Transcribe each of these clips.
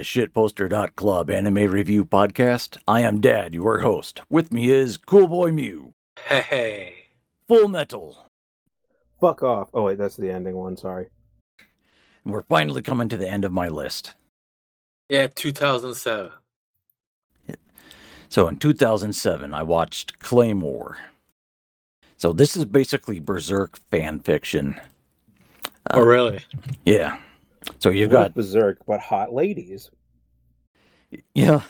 Welcome to the shitposter.club anime review podcast. I am Dad, your host. With me is Cool Boy Mew, Hey, hey. Full Metal. Fuck off. Oh wait, that's the ending one. Sorry. And we're finally coming to the end of my list. Yeah, 2007. So in 2007, I watched Claymore. So this is basically Berserk fan fiction. oh, really? Yeah. So you've got Berserk, but hot ladies. yeah.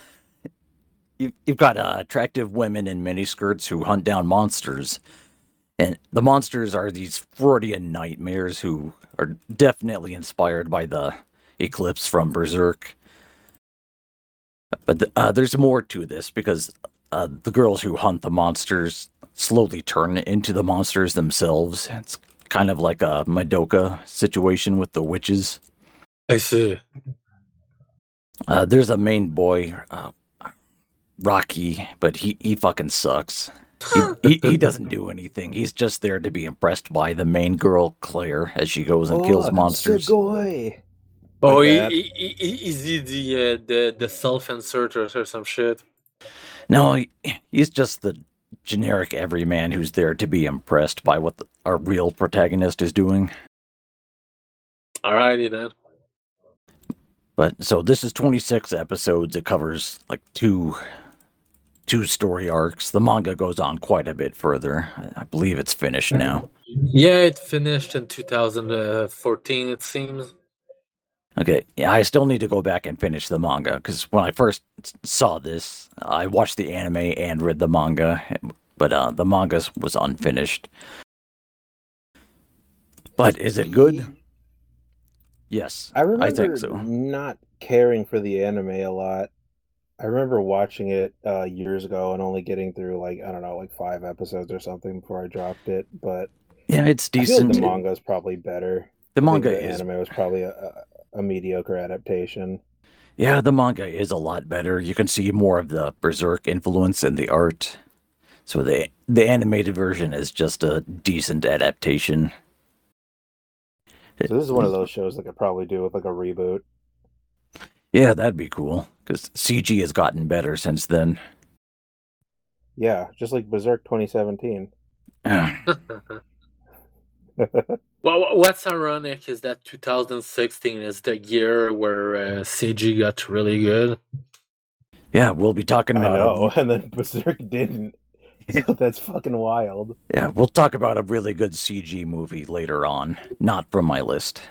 You, you've got uh, attractive women in miniskirts who hunt down monsters. And the monsters are these Freudian nightmares who are definitely inspired by the eclipse from Berserk. But th- uh, there's more to this because uh, the girls who hunt the monsters slowly turn into the monsters themselves. It's kind of like a Madoka situation with the witches. I see. Uh, there's a main boy, uh, Rocky, but he, he fucking sucks. He, he, he doesn't do anything. He's just there to be impressed by the main girl, Claire, as she goes and kills monsters. Sugoi. Oh, Like he, he, he, he- is he the uh, the the self insert or, or some shit? No, he, he's just the generic everyman who's there to be impressed by what the, our real protagonist is doing. Alrighty then. But so this is 26 episodes. It covers like two two story arcs. The manga goes on quite a bit further. I- believe it's finished now. Yeah, it finished in 2014, it seems. Okay, yeah, I still need to go back and finish the manga because when I first saw this, I watched the anime and read the manga, but uh, the manga was unfinished. But is it good? Yes, I remember I think so. not caring for the anime a lot. I remember watching it uh, years ago and only getting through like I don't know, like five episodes or something before I dropped it. But Yeah, it's I feel like decent. the manga is probably better. The manga the is anime was probably a, a, a mediocre adaptation. yeah, the manga is a lot better. You can see more of the berserk influence in the art. So the the animated version is just a decent adaptation. So this is one of those shows that could probably do with like a reboot. Yeah, that'd be cool because CG has gotten better since then. Yeah, just like Berserk 2017. well, what's ironic is that 2016 is the year where uh, CG got really good. Yeah, we'll be talking I about. know, and then Berserk didn't. So that's fucking wild. Yeah, we'll talk about a really good CG movie later on. Not from my list.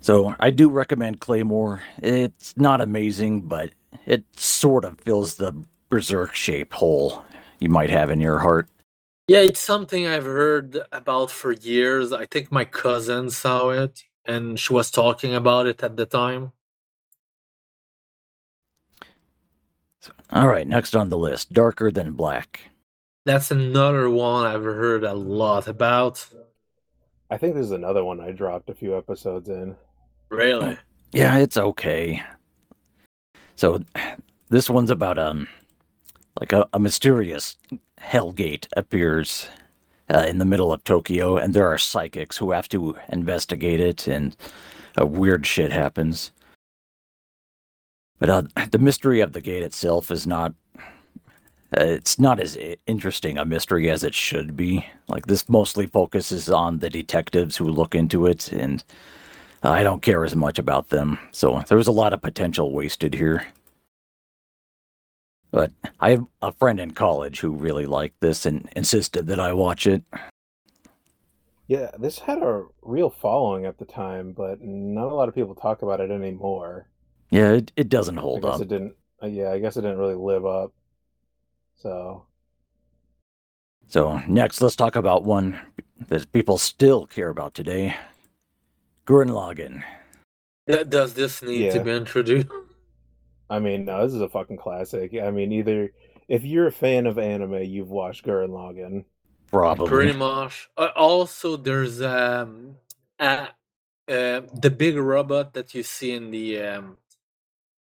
So I do recommend Claymore. It's not amazing, but it sort of fills the berserk shaped hole you might have in your heart. Yeah, it's something I've heard about for years. I think my cousin saw it and she was talking about it at the time. All right, next on the list, Darker Than Black. That's another one I've heard a lot about. I think this is another one I dropped a few episodes in. Really? Yeah, it's okay. So this one's about um like a, a mysterious hellgate appears uh, in the middle of Tokyo and there are psychics who have to investigate it and uh, weird shit happens. But uh, the mystery of the gate itself is not uh, it's not as interesting a mystery as it should be. Like this mostly focuses on the detectives who look into it and I don't care as much about them, so there was a lot of potential wasted here. But I have a friend in college who really liked this and insisted that I watch it. Yeah, this had a real following at the time, but not a lot of people talk about it anymore. Yeah, it, it doesn't I hold guess up. it didn't. uh, Yeah, I guess it didn't really live up. So So next, let's talk about one that people still care about today. Gurren Lagann. Th- Does this need to be introduced? I mean, no, this is a fucking classic. I mean, either if you're a fan of anime, you've watched Gurren Lagann. Probably. Pretty much. Uh, also, there's um, uh, uh, the big robot that you see in the um,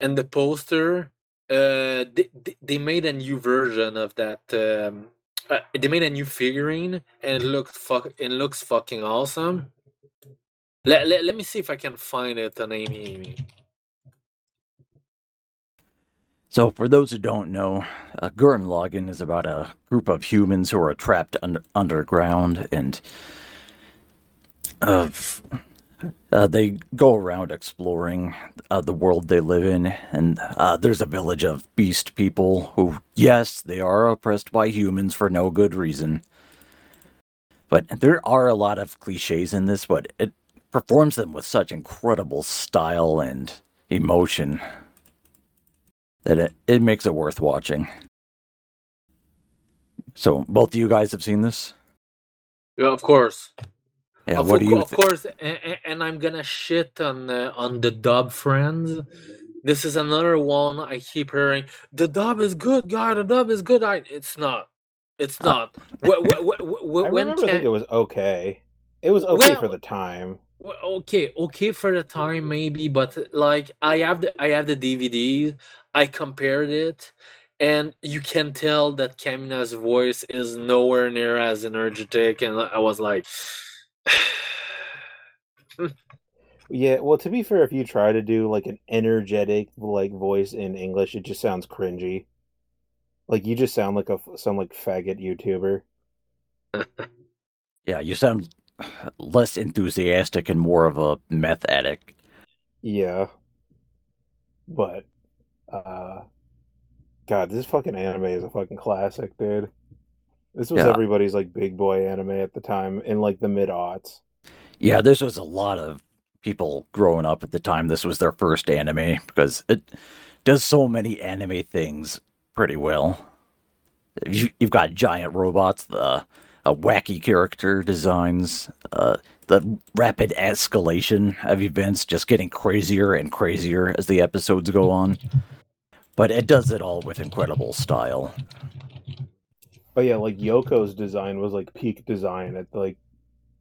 in the poster. Uh, they, they- made a new version of that. Um, uh, they made a new figurine, and it looks fuck. It looks fucking awesome. Let, let, let me see if I can find it on AmiAmi. So, for those who don't know, uh, Gurren Lagann is about a group of humans who are trapped un- underground, and uh, uh, they go around exploring uh, the world they live in. And uh, there's a village of beast people who, yes, they are oppressed by humans for no good reason. But there are a lot of cliches in this, but it performs them with such incredible style and emotion that it, it makes it worth watching. So both of you guys have seen this? Yeah, of course. Yeah, of, what do you of course, and, and I'm gonna shit on uh, on the dub friends. This is another one I keep hearing. The dub is good, guy. The dub is good. I. It's not. It's Uh, not. Wh- wh- wh- wh- I when remember can- it was okay. It was okay for the time. Okay, okay for the time maybe, but like I have the I have the DVD. I compared it, and you can tell that Kamina's voice is nowhere near as energetic, and I was like, Yeah, well, to be fair, if you try to do like an energetic like voice in English, it just sounds cringy. Like you just sound like a some like faggot YouTuber. Yeah, you sound less enthusiastic and more of a meth addict. Yeah. But uh God, this fucking anime is a fucking classic, dude. This was Yeah. everybody's like big boy anime at the time in like the mid aughts. Yeah, this was a lot of people growing up at the time. This was their first anime because it does so many anime things pretty well. You, you've got giant robots, the uh, wacky character designs, uh, the rapid escalation of events just getting crazier and crazier as the episodes go on. But it does it all with incredible style. But yeah, like Yoko's design was like peak design at like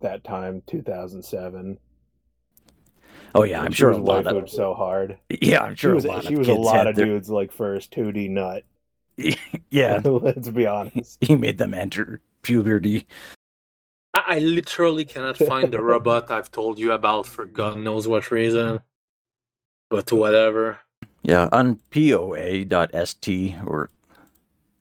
that time, 2007. Oh yeah, And I'm she sure a lot of waifued so hard. yeah, I'm She sure was a lot she of was a lot had of their- dudes like first 2D nut. yeah. Let's be honest. He made them enter puberty. I, I literally cannot find the robot I've told you about for God knows what reason. But whatever. Yeah, on poa.st or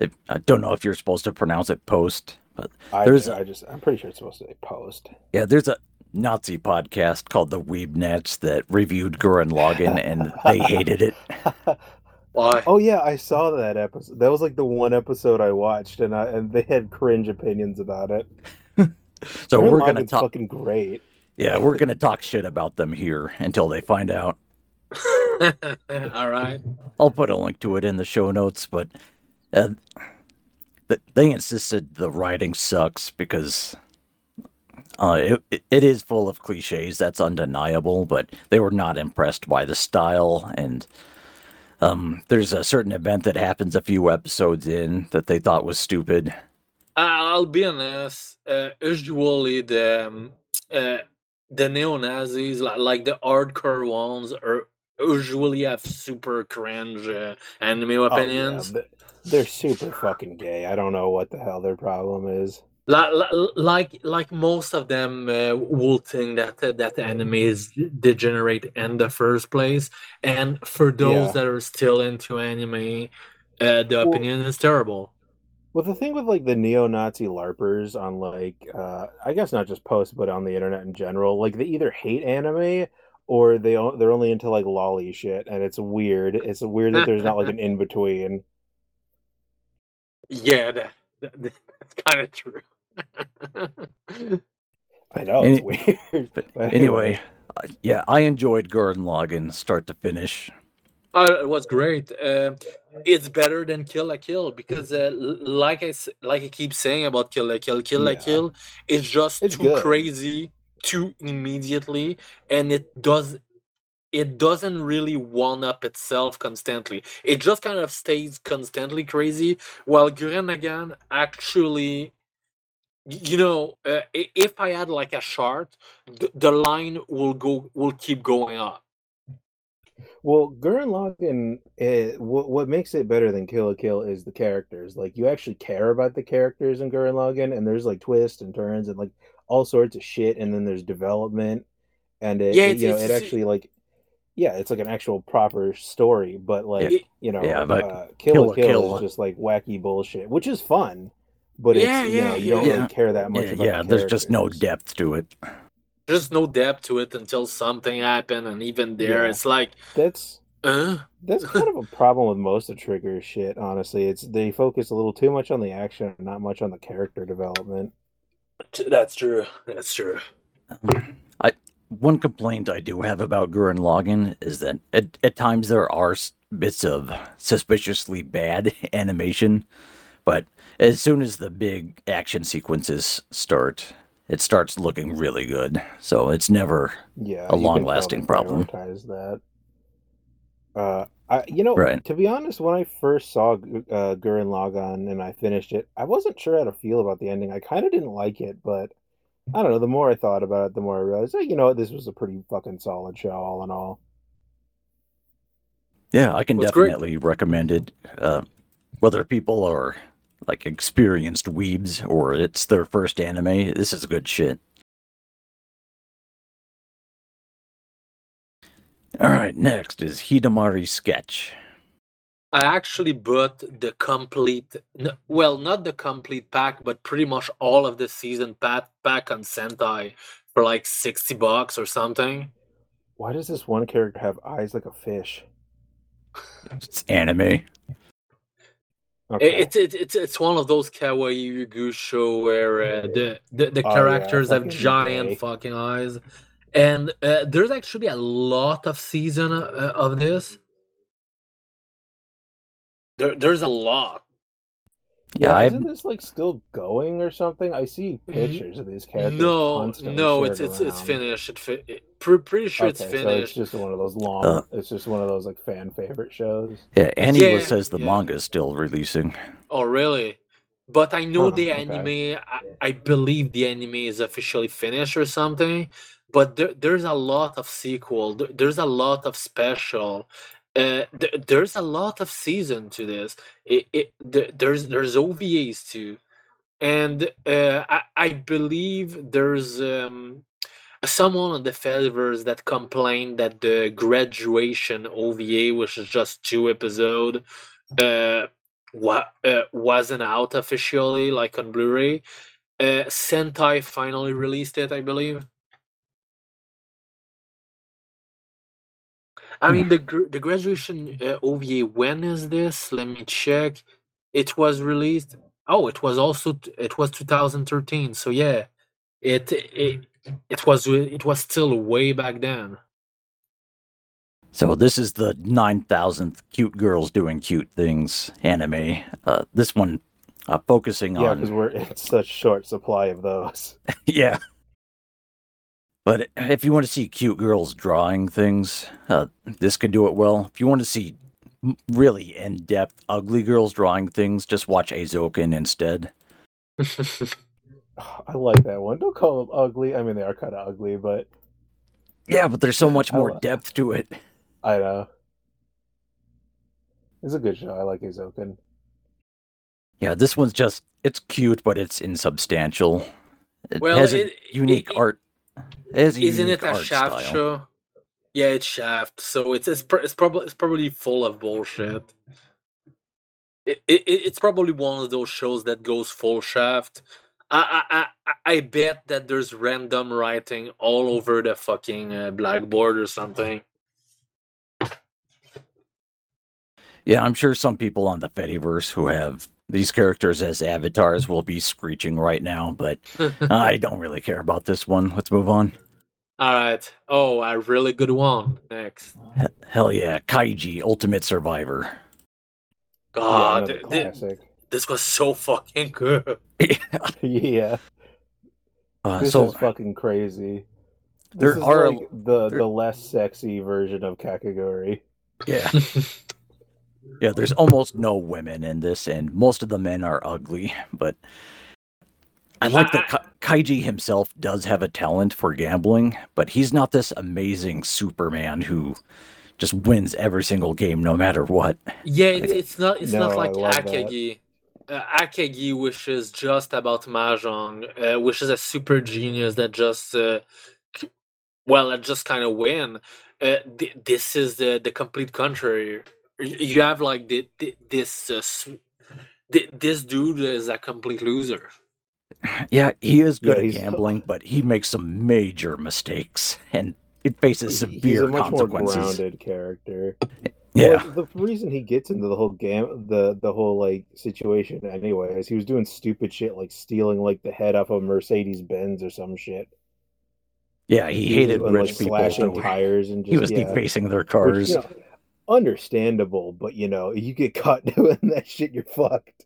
if, I don't know if you're supposed to pronounce it post, but I, There's I a- just I'm pretty sure it's supposed to say post. yeah, there's a Nazi podcast called the Weeb Nats that reviewed Gurren Lagann and they hated it. Why? oh yeah, I saw that episode. That was like the one episode I watched, and I and they had cringe opinions about it. So Gurren we're gonna talk fucking great. Yeah, we're gonna talk shit about them here until they find out. All right. I'll put a link to it in the show notes, but uh, they insisted the writing sucks because uh, it, it- is full of cliches. That's undeniable, but they were not impressed by the style. And um, there's a certain event that happens a few episodes in that they thought was stupid. I- I'll be honest. Uh, usually, the um, uh, the neo Nazis, like, like the hardcore ones, are usually have super cringe uh, anime Oh, yeah, opinions. they're super fucking gay. I don't know what the hell their problem is. Like, like, like most of them uh, will think that uh, that anime is degenerate in the first place, and for those Yeah. that are still into anime, uh, the Well- opinion is terrible. Well, the thing with like the neo-Nazi larpers on like uh I guess not just posts but on the internet in general, like they either hate anime or they they're only into like lolly shit and it's weird. It's weird that there's not like an in between. Yeah, that, that- that's kind of true. I know Any- it's weird. But But anyway, uh, yeah, I enjoyed Gurren Lagann start to finish. Oh, it was great. Uh, it's better than Kill la Kill because, uh, like I s- like I keep saying about Kill la Kill, Kill la Yeah. Kill is just It's too good. crazy, too immediately, and it does it doesn't really one up itself constantly. It just kind of stays constantly crazy. While Gurren Lagann actually, you know, uh, if I had like a chart, the, the line will go will keep going up. Well, Gurren Lagann, it, what what makes it better than Kill la Kill is the characters. Like you actually care about the characters in Gurren Lagann, and there's like twists and turns and like all sorts of shit, and then there's development, and it, Yeah, it- you know it actually like yeah, it's like an actual proper story, but like Yeah. you know, Yeah, but uh, Kill, Kill la Kill, Kill- is just like wacky bullshit, which is fun, but it's Yeah, you know yeah, you don't yeah. really care that much Yeah, about. yeah the there's just no depth to it. There's no depth to it until something happened, and even there, Yeah. it's like, That's uh, that's kind of a problem with most of Trigger's shit. Honestly, it's they focus a little too much on the action, and not much on the character development. That's true. That's true. I One complaint I do have about Gurren Lagann is that at, at times there are bits of suspiciously bad animation, but as soon as the big action sequences start, it starts looking really good. So it's never Yeah, A you can tell long-lasting problem. that. Uh, I you know Right. to be honest, when I first saw Gu- uh, Gurren Lagann and I finished it, I wasn't sure how to feel about the ending. I kind of didn't like it, but I don't know. The more I thought about it, the more I realized, hey, you know this was a pretty fucking solid show, all in all. Yeah, I can Well, it's great. definitely recommend it. Uh, whether people are like experienced weebs or it's their first anime, this is good shit. All right, next is Hidamari Sketch. I actually bought the complete, well, not the complete pack, but pretty much all of the season pack pack on Sentai for like sixty bucks or something. Why does this one character have eyes like a fish? It's anime. Okay. It's it's it's it's one of those kawaii Yugu show where uh, the the, the Oh, yeah, characters have giant gay. fucking eyes, and uh, there's actually a lot of season uh, of this. There, there's a lot. Yeah, yeah, isn't this like still going or something? I see pictures of these characters. No, no, it's shared it's it's finished. It fi- it, pre- pretty sure it's finished. so it's just one of those long. Uh, it's just one of those like fan favorite shows. Yeah, Annie Yeah, says the yeah. manga is still releasing. Oh, really? But I know Huh, the okay. anime. I, I believe the anime is officially finished or something. But there, there's a lot of sequel. there- There's a lot of special. Uh, th- there's a lot of season to this. It, it th- there's there's OVAs too, and uh, I I believe there's um someone on the Fediverse that complained that the graduation OVA, which is just two episode, uh, wa- uh, wasn't out officially, like on Blu-ray. Uh, Sentai finally released it, I believe. I mean, the the graduation uh, OVA. When is this? Let me check. It was released. Oh, it was also it was 2013. So yeah, it it it was it was still way back then. So this is the 9000th cute girls doing cute things anime. Uh, this one uh, focusing Yeah, on yeah, because we're in such short supply of those. yeah. But if you want to see cute girls drawing things, uh, this could do it well. If you want to see really in-depth ugly girls drawing things, just watch Eizouken instead. I like that one. Don't call them ugly. I mean, they are kind of ugly, but Yeah, but there's so much more li- depth to it. I know. It's a good show. I like Eizouken. Yeah, this one's just it's cute, but it's insubstantial. It Well, has a it- unique it- art. It Isn't it a Shaft style. show? Yeah, it's Shaft. So it's it's, pr- it's probably it's probably full of bullshit. It, it, it- it's probably one of those shows that goes full Shaft. I I I, I bet that there's random writing all over the fucking uh, blackboard or something. Yeah, I'm sure some people on the Fediverse who have these characters as avatars will be screeching right now, but I don't really care about this one. Let's move on. All right. Oh, a really good one. Next. He- Hell yeah, Kaiji Ultimate Survivor. God, yeah, th- th- classic. this was so fucking good. yeah, Uh, this so is fucking crazy. There This is are like the there- the less sexy version of Kakegurui. yeah, yeah. There's almost no women in this, and most of the men are ugly. But I like that Ka- Kaiji himself does have a talent for gambling, but he's not this amazing Superman who just wins every single game no matter what. Yeah, it, it's not. It's not like I love that. Akagi. Uh, Akagi, which is just about mahjong, uh, which is a super genius that just uh, well, it just kind of win. Uh, th- this is the the complete contrary. Y- You have like the, the, this uh, s- this dude is a complete loser. Yeah, he is good Yeah, at gambling, but he makes some major mistakes, and it faces He- He's severe a much more grounded character. Yeah, Well, the reason he gets into the whole gam the the whole like situation anyway is he was doing stupid shit like stealing like the head off of Mercedes Benz or some shit. yeah, he was, hated and, rich like, people. slashing so tires and just he was yeah. defacing their Which, cars. you know, understandable, but you know, you get caught doing that shit, you're fucked.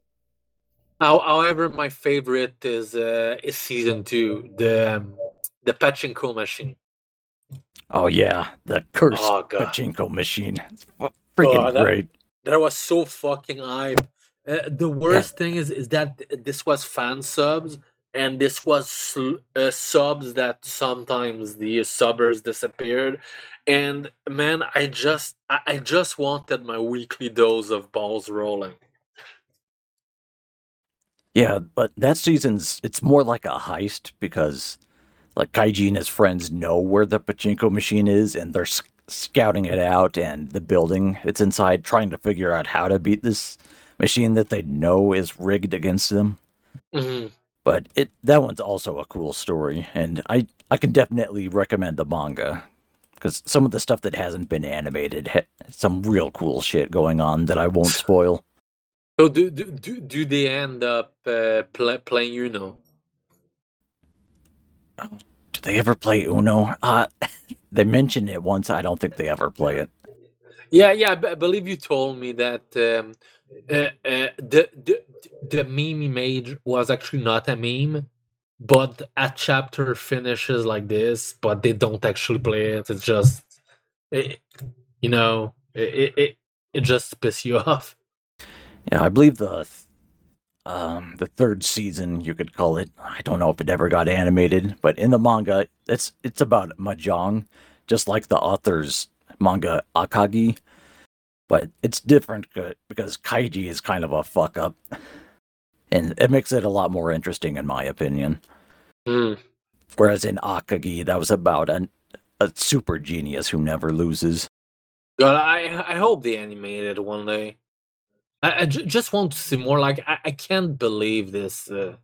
However, my favorite is uh, is season two, the um, the pachinko machine. Oh yeah, the cursed Oh god, pachinko machine. It's freaking Oh, that- great. that was so fucking hype. Uh, the worst thing is is that this was fan subs, and this was sl- uh, subs that sometimes the subbers disappeared. And man, I just I, just wanted my weekly dose of balls rolling. Yeah, but that season's it's more like a heist because like Kaiji and his friends know where the pachinko machine is and they're s- scouting it out and the building it's inside trying to figure out how to beat this machine that they know is rigged against them. Mhm. But it that one's also a cool story and I I can definitely recommend the manga because some of the stuff that hasn't been animated ha- some real cool shit going on that I won't spoil. So do do do, do they end up uh, pla playing Uno? Do they ever play Uno? Uh, they mentioned it once. I don't think they ever play it. Yeah, yeah. I believe you told me that um, uh, uh, the the the meme he made was actually not a meme, but a chapter finishes like this, but they don't actually play it. It's just, it, you know, it, it it just pisses you off. Yeah, I believe the th- um the third season you could call it. I don't know if it ever got animated, but in the manga, it's it's about mahjong, just like the author's manga Akagi. But it's different because Kaiji is kind of a fuck up, and it makes it a lot more interesting, in my opinion. Hmm. Whereas in Akagi, that was about an, a super genius who never loses. God, I I hope they animate it one day. I, I just want to see more. Like I, I can't believe this. Uh,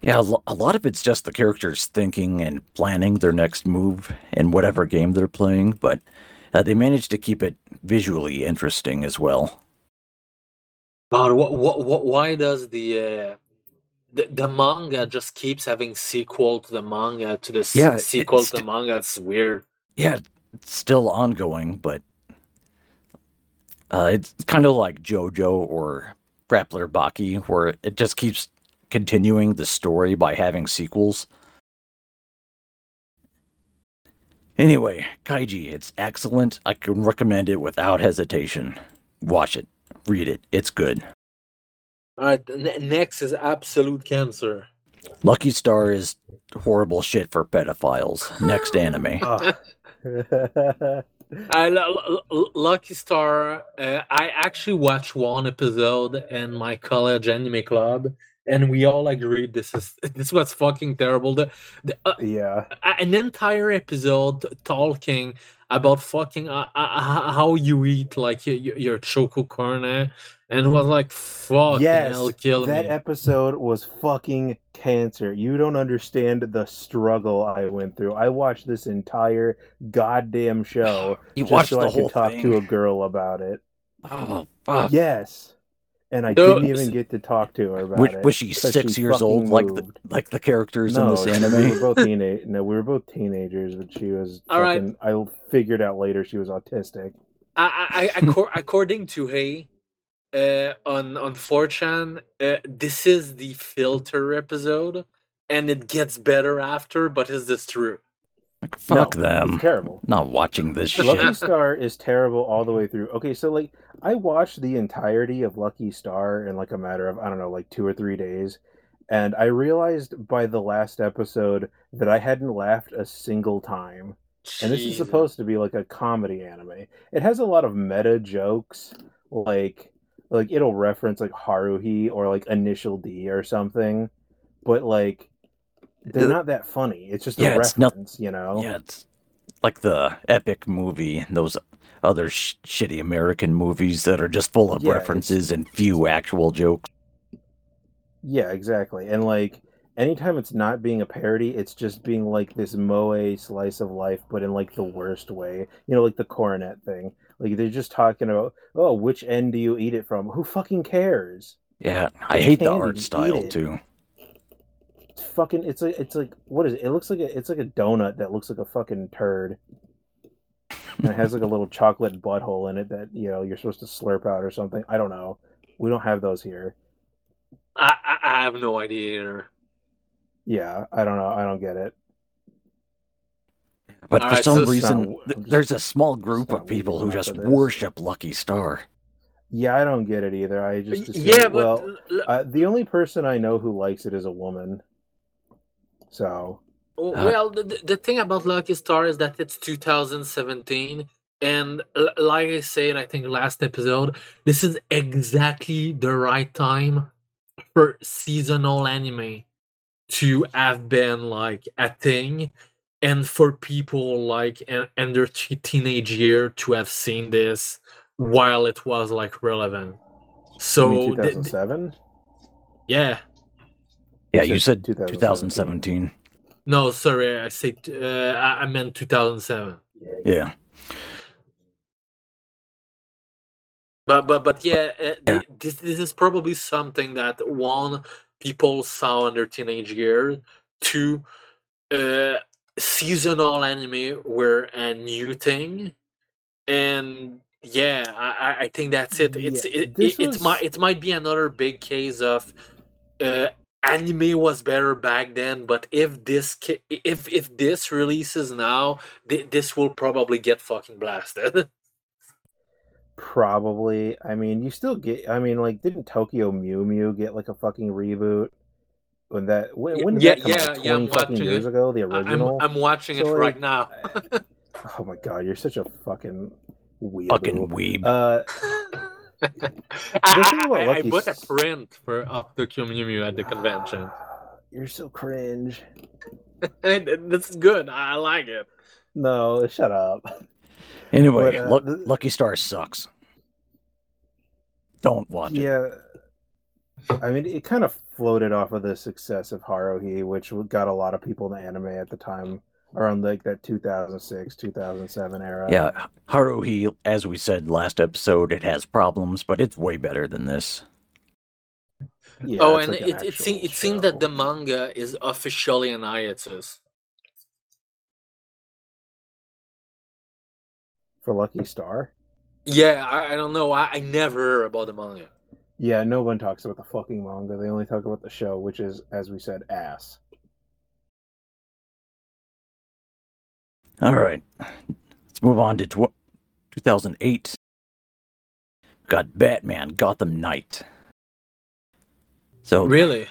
Yeah, a lot of it's just the characters thinking and planning their next move in whatever game they're playing, but uh, they managed to keep it visually interesting as well. God, what, what, what, why does the, uh, the the manga just keeps having sequel to the manga to the Yeah, sequel to the manga? It's weird. Yeah, it's still ongoing, but uh, it's kind of like JoJo or Grappler Baki, where it just keeps continuing the story by having sequels. Anyway, Kaiji, it's excellent. I can recommend it without hesitation. Watch it, read it. It's good. All right, ne- next is absolute cancer. Lucky Star is horrible shit for pedophiles. Next anime. I Lu- Lu- Lucky Star. Uh, I actually watched one episode in my college anime club, and we all agreed this is this was fucking terrible. The, the uh, yeah. an entire episode talking about fucking uh, uh, how you eat like your, your your choco corn and was like fuck Yes, hell kill that me episode was fucking cancer. You don't understand the struggle I went through. I watched this entire goddamn show You just watched so the I whole could talk thing. to a girl about it. Oh, fuck. Yes. And I No, didn't even get to talk to her about Was, it. was she six she years old, fucking like the like the characters in no, this we were both teenage. No, we were both teenagers, but she was. All right. fucking, I figured out later she was autistic. I, I, I according to Hey uh, on on 4chan, uh, this is the filter episode, and it gets better after. But is this true? Like, fuck No, them. It's terrible. Not watching this shit. Lucky Star is terrible all the way through. Okay, so like I watched the entirety of Lucky Star in like a matter of I don't know, like two or three days, and I realized by the last episode that I hadn't laughed a single time. And this is supposed to be like a comedy anime. It has a lot of meta jokes, like like it'll reference like Haruhi or like Initial D or something, but like they're not that funny. It's just a Yeah, it's not- you know. Yeah, it's like the epic movie, and those other sh- shitty American movies that are just full of Yeah, references and few actual jokes. Yeah, exactly. And like anytime it's not being a parody, it's just being like this moe slice of life, but in like the worst way. You know, like the coronet thing. Like they're just talking about, oh, which end do you eat it from? Who fucking cares? Yeah, I hate the art style too. It's fucking. It's like it's like what is it? It looks like a it's like a donut that looks like a fucking turd. And it has like a little chocolate butthole in it that you know you're supposed to slurp out or something. I don't know. We don't have those here. I, I, I have no idea either. Yeah, I don't know. I don't get it. But for Alright, some so reason, not- th- just- there's a small group of people who just enough for this. worship Lucky Star. Yeah, I don't get it either. I just assume, yeah, but well, l- l- uh, the only person I know who likes it is a woman. So Uh, well, the, the thing about Lucky Star is that it's 2017, and like I said, I think last episode, this is exactly the right time for seasonal anime to have been like a thing, and for people like in, in their te- teenage year to have seen this while it was like relevant. So you th- th- 2007. yeah, Yeah, You you said said 2017. 2017. no, sorry, I said uh, I, I meant 2007. Yeah. But but but yeah, uh, Yeah. this this is probably something that one people saw in their teenage years. Two, uh, seasonal anime were a new thing, and yeah, I I- I think that's it. It's Yeah, it, this it, might it might be another big case of. Uh, anime was better back then but if this ca- if if this releases now th- this will probably get fucking blasted Probably. I mean, you still get. I mean, like, didn't Tokyo Mew Mew get like a fucking reboot? When that when, when did yeah, that come yeah, out? yeah, I'm Twenty fucking watching years it. ago, the I- I'm, original. I'm watching it So, right now. oh my god, you're such a fucking weirdo. Fucking weeb. Uh, I, I, I, I bought a print for of the Mew Mew at the convention. You're so cringe. And That's good. I like it. No, shut up. Anyway, but, uh, Luck- the- Lucky Star sucks. Don't watch it. Yeah. I mean, it kind of floated off of the success of Haruhi, which got a lot of people into anime at the time, around like that 2006, 2007 era. Yeah, Haruhi, as we said last episode, it has problems, but it's way better than this. Yeah, oh, and like an it, it, actual seems, it seems that the manga is officially an hiatus. for Lucky Star. Yeah, I, I don't know. I, I never heard about the manga. Yeah, no one talks about the fucking manga. They only talk about the show, which is, as we said, ass. All right, let's move on to tw- 2008. Got Batman Gotham Knight. So, Really?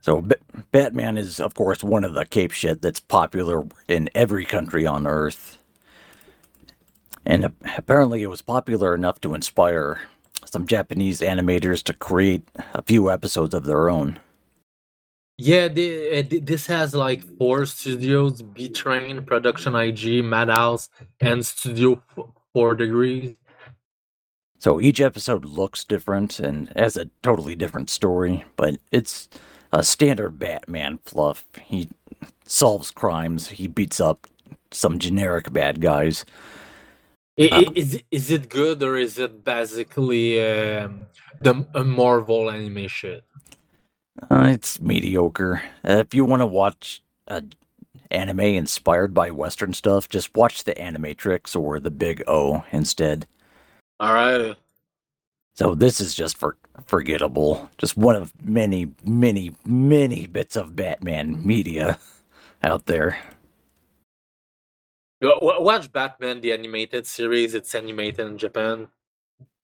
so B- Batman is, of course, one of the cape shit that's popular in every country on Earth. And ap- apparently, it was popular enough to inspire some Japanese animators to create a few episodes of their own. Yeah, the, uh, th- this has like four studios: Bee Train, Production IG, Madhouse, and Studio Four Degrees. So each episode looks different and has a totally different story, but it's a standard Batman fluff. He solves crimes, he beats up some generic bad guys. I- I- Uh, Is it good or is it basically um, the a Marvel shit? Uh, it's mediocre. Uh, if you want to watch uh, anime inspired by Western stuff, just watch the Animatrix or the Big O instead. All right. So this is just for forgettable. Just one of many, many, many bits of Batman media out there. Wa- wa- Watch Batman the animated series. It's animated in Japan,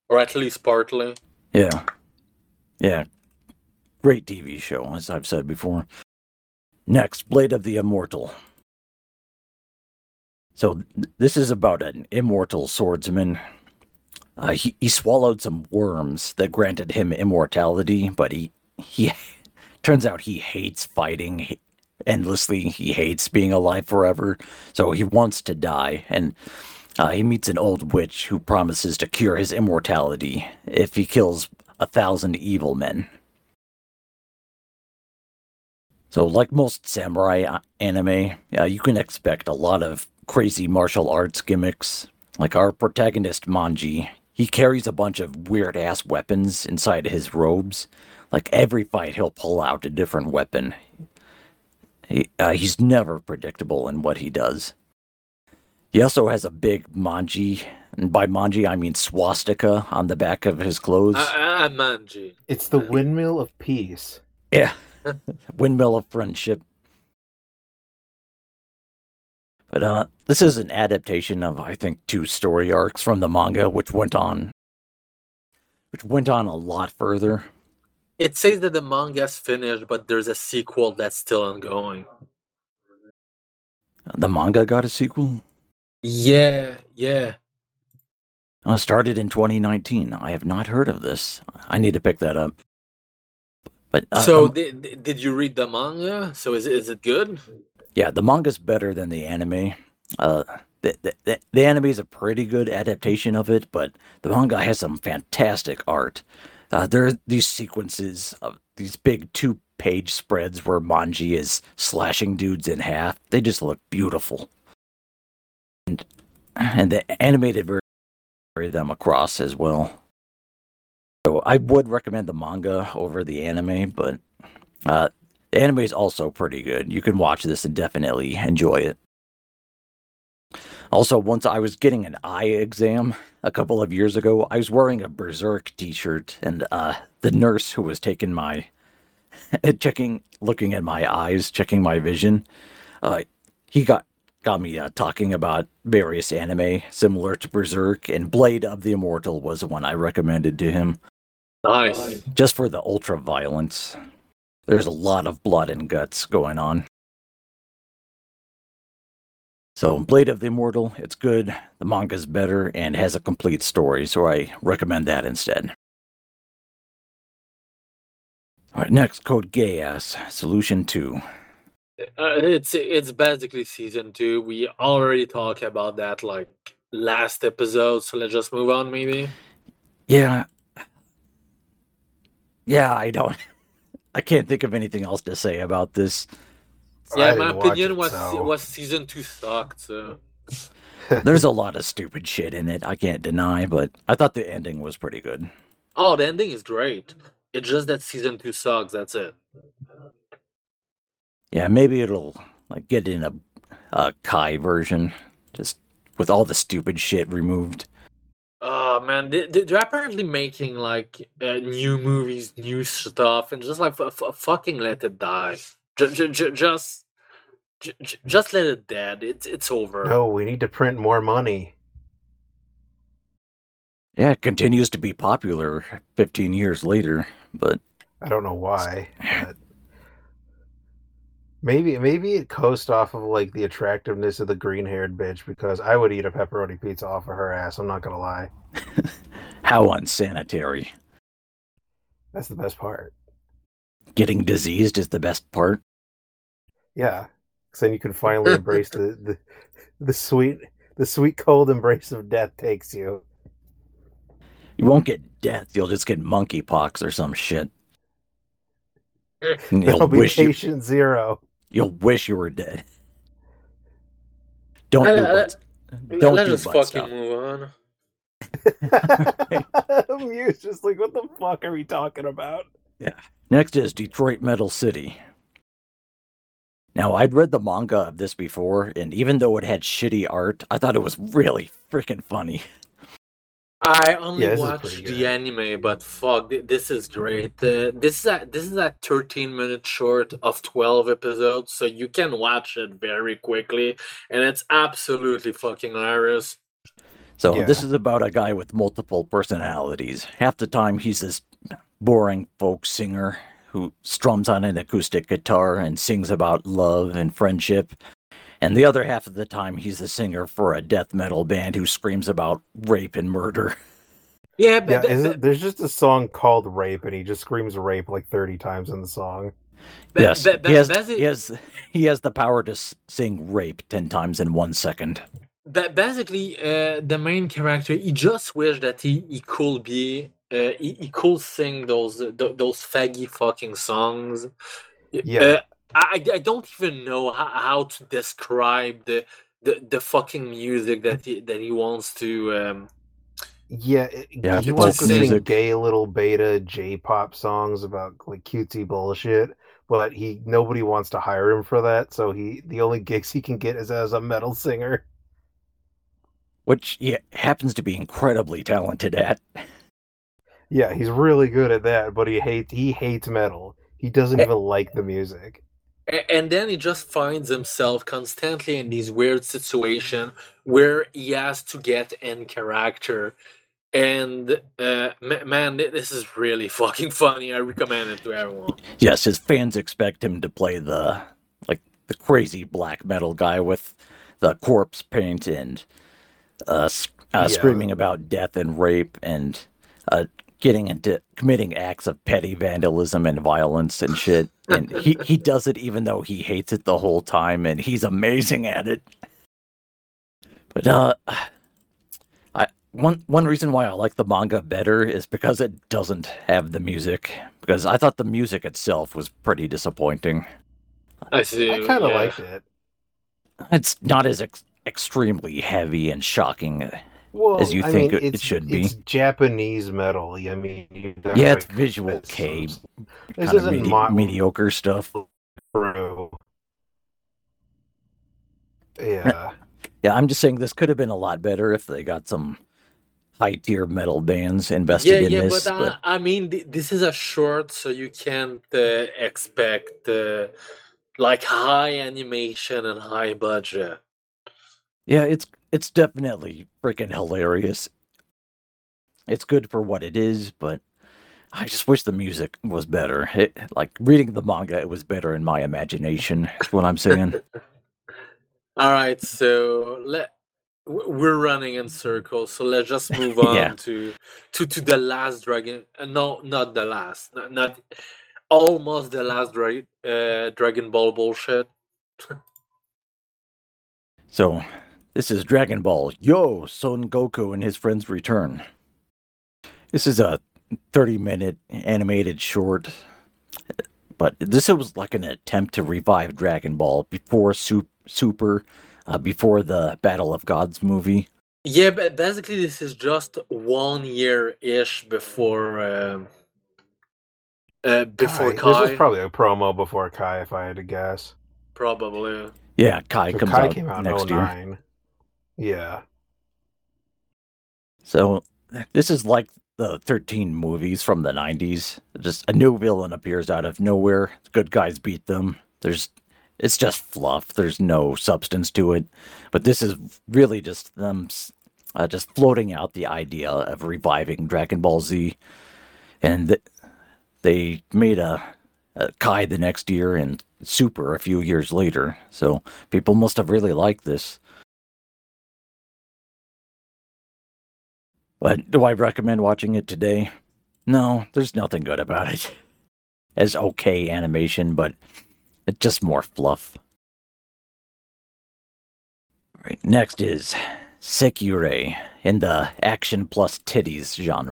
or at least partly. Yeah. Yeah. Great TV show, as I've said before. Next, Blade of the Immortal. So, this is about an immortal swordsman. Uh, he, he swallowed some worms that granted him immortality, but he, he turns out he hates fighting. Endlessly. He hates being alive forever, so he wants to die. And uh, he meets an old witch who promises to cure his immortality if he kills a thousand evil men. So, like most samurai uh, anime, uh, you can expect a lot of crazy martial arts gimmicks. Like our protagonist Manji, he carries a bunch of weird ass weapons inside his robes. Like every fight, he'll pull out a different weapon. He, uh, he's never predictable in what he does. He also has a big manji, and by manji I mean swastika on the back of his clothes. Uh, uh, Manji. It's the windmill of peace. yeah, windmill of friendship. But uh, this is an adaptation of I think two story arcs from the manga, which went on, which went on a lot further. It says that the manga's finished, but there's a sequel that's still ongoing. The manga got a sequel. Yeah, yeah. Uh, started in 2019. I have not heard of this. I need to pick that up. But uh, so, um, di- di- did you read the manga? So, is it, is it good? yeah, the manga's better than the anime. Uh, the, the, the, the anime is a pretty good adaptation of it, but the manga has some fantastic art. Uh, there are these sequences of these big two page spreads where Manji is slashing dudes in half. They just look beautiful. And, and the animated version carry them across as well. So I would recommend the manga over the anime, but uh, the anime is also pretty good. You can watch this and definitely enjoy it. Also, once I was getting an eye exam a couple of years ago, I was wearing a Berserk t-shirt, and uh, the nurse who was taking my checking, looking at my eyes, checking my vision, uh, he got got me uh, talking about various anime similar to Berserk, and Blade of the Immortal was the one I recommended to him Nice. just for the ultra violence. There's a lot of blood and guts going on. So, Blade of the Immortal, it's good. The manga's better and has a complete story, so I recommend that instead. All right, next, Code Geass, Solution 2. Uh, it's it's basically season two. We already talked about that like last episode, so let's just move on, maybe. Yeah. Yeah, I don't. I can't think of anything else to say about this. Yeah, I my opinion it, was so- was season two sucked. So There's a lot of stupid shit in it, I can't deny, but I thought the ending was pretty good. oh, the ending is great. It's just that season two sucks. That's it. Yeah, maybe it'll like get in a, a Kai version, just with all the stupid shit removed. Oh man, they, they- they're apparently making like uh, new movies, new stuff, and just like f- f- fucking let it die. J- j- j- just, j- j- just let it dead. It's it's over. No, we need to print more money. Yeah, it continues to be popular 15 years later, but I don't know why. But maybe maybe it coast off of like the attractiveness of the green haired bitch because I would eat a pepperoni pizza off of her ass. I'm not gonna lie. how unsanitary. That's the best part. Getting diseased is the best part. Yeah, 'cause then you can finally embrace the, the the sweet the sweet cold embrace of death takes you. You won't get death, you'll just get monkeypox or some shit. That'll You'll be wish you, patient zero. You'll wish you were dead. Don't do Uh, butt, don't let's do just butt fucking stuff. move on. Mew's just like, what the fuck are we talking about? Yeah. Next is Detroit Metal City. Now, I'd read the manga of this before, and even though it had shitty art, I thought it was really freaking funny. I only Yeah, watched the anime, but fuck, this is great. Uh, this is a this is a thirteen minute short of twelve episodes, so you can watch it very quickly, and it's absolutely fucking hilarious. So, Yeah. this is about a guy with multiple personalities. Half the time, he's this boring folk singer who strums on an acoustic guitar and sings about love and friendship. And the other half of the time, he's the singer for a death metal band who screams about rape and murder. Yeah, but, Yeah, but- isn't- there's just a song called "Rape," and he just screams "rape" like 30 times in the song. but- yes, but- but he, has, basi- he has he has the power to sing "rape" ten times in one second. Ba- basically, uh, the main character, he just wished that he, he could be, uh, he, he could sing those th- those faggy fucking songs. Yeah. uh, I I don't even know how, how to describe the, the the fucking music that he that he wants to. Um, Yeah, it, Yeah, he wants to sing gay little beta J-pop songs about like cutesy bullshit, but he nobody wants to hire him for that. So he the only gigs he can get is as a metal singer. which he happens to be incredibly talented at. Yeah, he's really good at that, but he hates he hates metal. He doesn't Eh. even like the music. And then he just finds himself constantly in these weird situation where he has to get in character. And uh, man this is really fucking funny. I recommend it to everyone. Yes, his fans expect him to play the like the crazy black metal guy with the corpse paint and uh, uh, Yeah. screaming about death and rape and uh, getting into committing acts of petty vandalism and violence and shit. And he he does it even though he hates it the whole time, and he's amazing at it. But uh, I one one reason why I like the manga better is because it doesn't have the music. Because I thought the music itself was pretty disappointing. i see I kind of yeah. liked it. It's not as ex- extremely heavy and shocking. Well, As you I think mean, it- it should be. It's Japanese metal. I mean, you got, Yeah, it's like, visual it's- K, This kind isn't medi- mo- mediocre stuff. True. Yeah. Yeah, I'm just saying this could have been a lot better if they got some high tier metal bands yeah invested in yeah this. but, uh, i mean th- this is a short so you can't uh, expect uh, like high animation and high budget yeah, it's it's definitely freaking hilarious. It's good for what it is, but I just wish the music was better. It, like reading the manga, it was better in my imagination. Is what I'm saying. all right so let we're running in circles so let's just move on Yeah. to to to the last dragon uh, no not the last not, not almost the last dra- uh, dragon ball bullshit So, this is Dragon Ball Yo Son Goku and his friends return. This is a 30 minute animated short, but this was like an attempt to revive Dragon Ball before Super, uh, before the Battle of Gods movie. yeah but basically this is just one year ish before um uh, before Kai. kai, This was probably a promo before Kai, if I had to guess. probably Yeah, Kai So comes Kai out, came out in next year. 09. Yeah. So, this is like the 13 movies from the 90s. Just a new villain appears out of nowhere. Good guys beat them. There's it's just fluff. There's no substance to it. But this is really just them uh, just floating out the idea of reviving Dragon Ball Z. And th- they made a, a Kai the next year and Super a few years later. So people must have really liked this. But do I recommend watching it today? No, there's nothing good about it. It's okay animation, but it's just more fluff. Right, next is Sekirei in the action plus titties genre.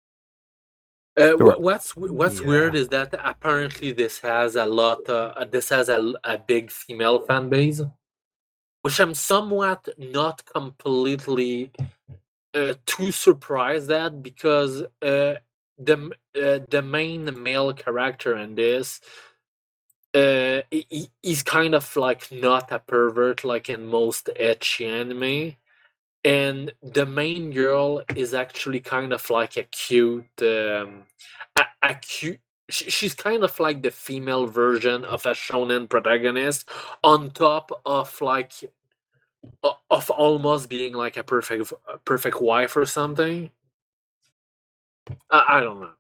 Uh, what's what's Yeah. weird is that apparently this has a lot. Uh, uh, this has a, a big female fan base, which I'm somewhat not completely uh, too surprised at because uh, the uh, the main male character in this uh he, kind of like not a pervert like in most etchy anime. And the main girl is actually kind of like a cute um a, a cute sh- she's kind of like the female version of a shonen protagonist on top of like of almost being like a perfect a perfect wife or something i, I don't know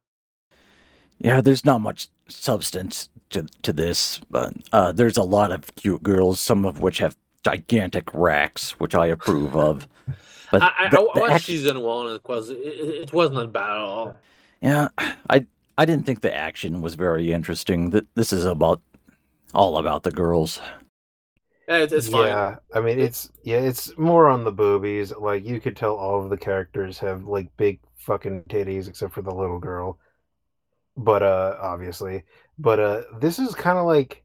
Yeah, there's not much substance to to this, but uh, there's a lot of cute girls, some of which have gigantic racks, which I approve of. But I, I, the- I watched act- season one. It was it, it was not bad at all. Yeah, I I didn't think the action was very interesting. Th- This is about all about the girls. Yeah, It's, it's fine. yeah, I mean it's yeah, it's more on the boobies. Like you could tell all of the characters have like big fucking titties except for the little girl. But uh obviously, but uh this is kind of like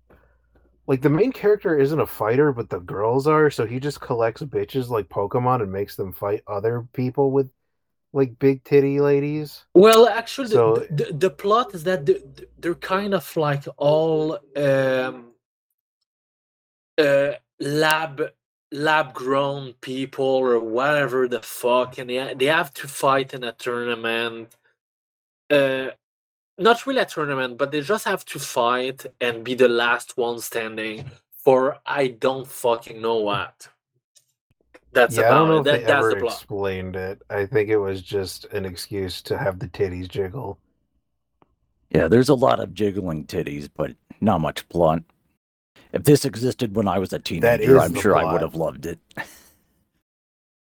like the main character isn't a fighter, but the girls are, so he just collects bitches like Pokemon and makes them fight other people with like big titty ladies. Well, actually, So- the, the, the plot is that the- the- they're kind of like all um, uh, lab lab grown people or whatever the fuck, and they they have to fight in a tournament. Uh, not really a tournament, but they just have to fight and be the last one standing for I don't fucking know what. That's yeah, I don't know it. if That, they that's ever the plot. explained it. I think it was just an excuse to have the titties jiggle. Yeah, there's a lot of jiggling titties, but not much plot. If this existed when I was a teenager, I'm the sure I would have loved it.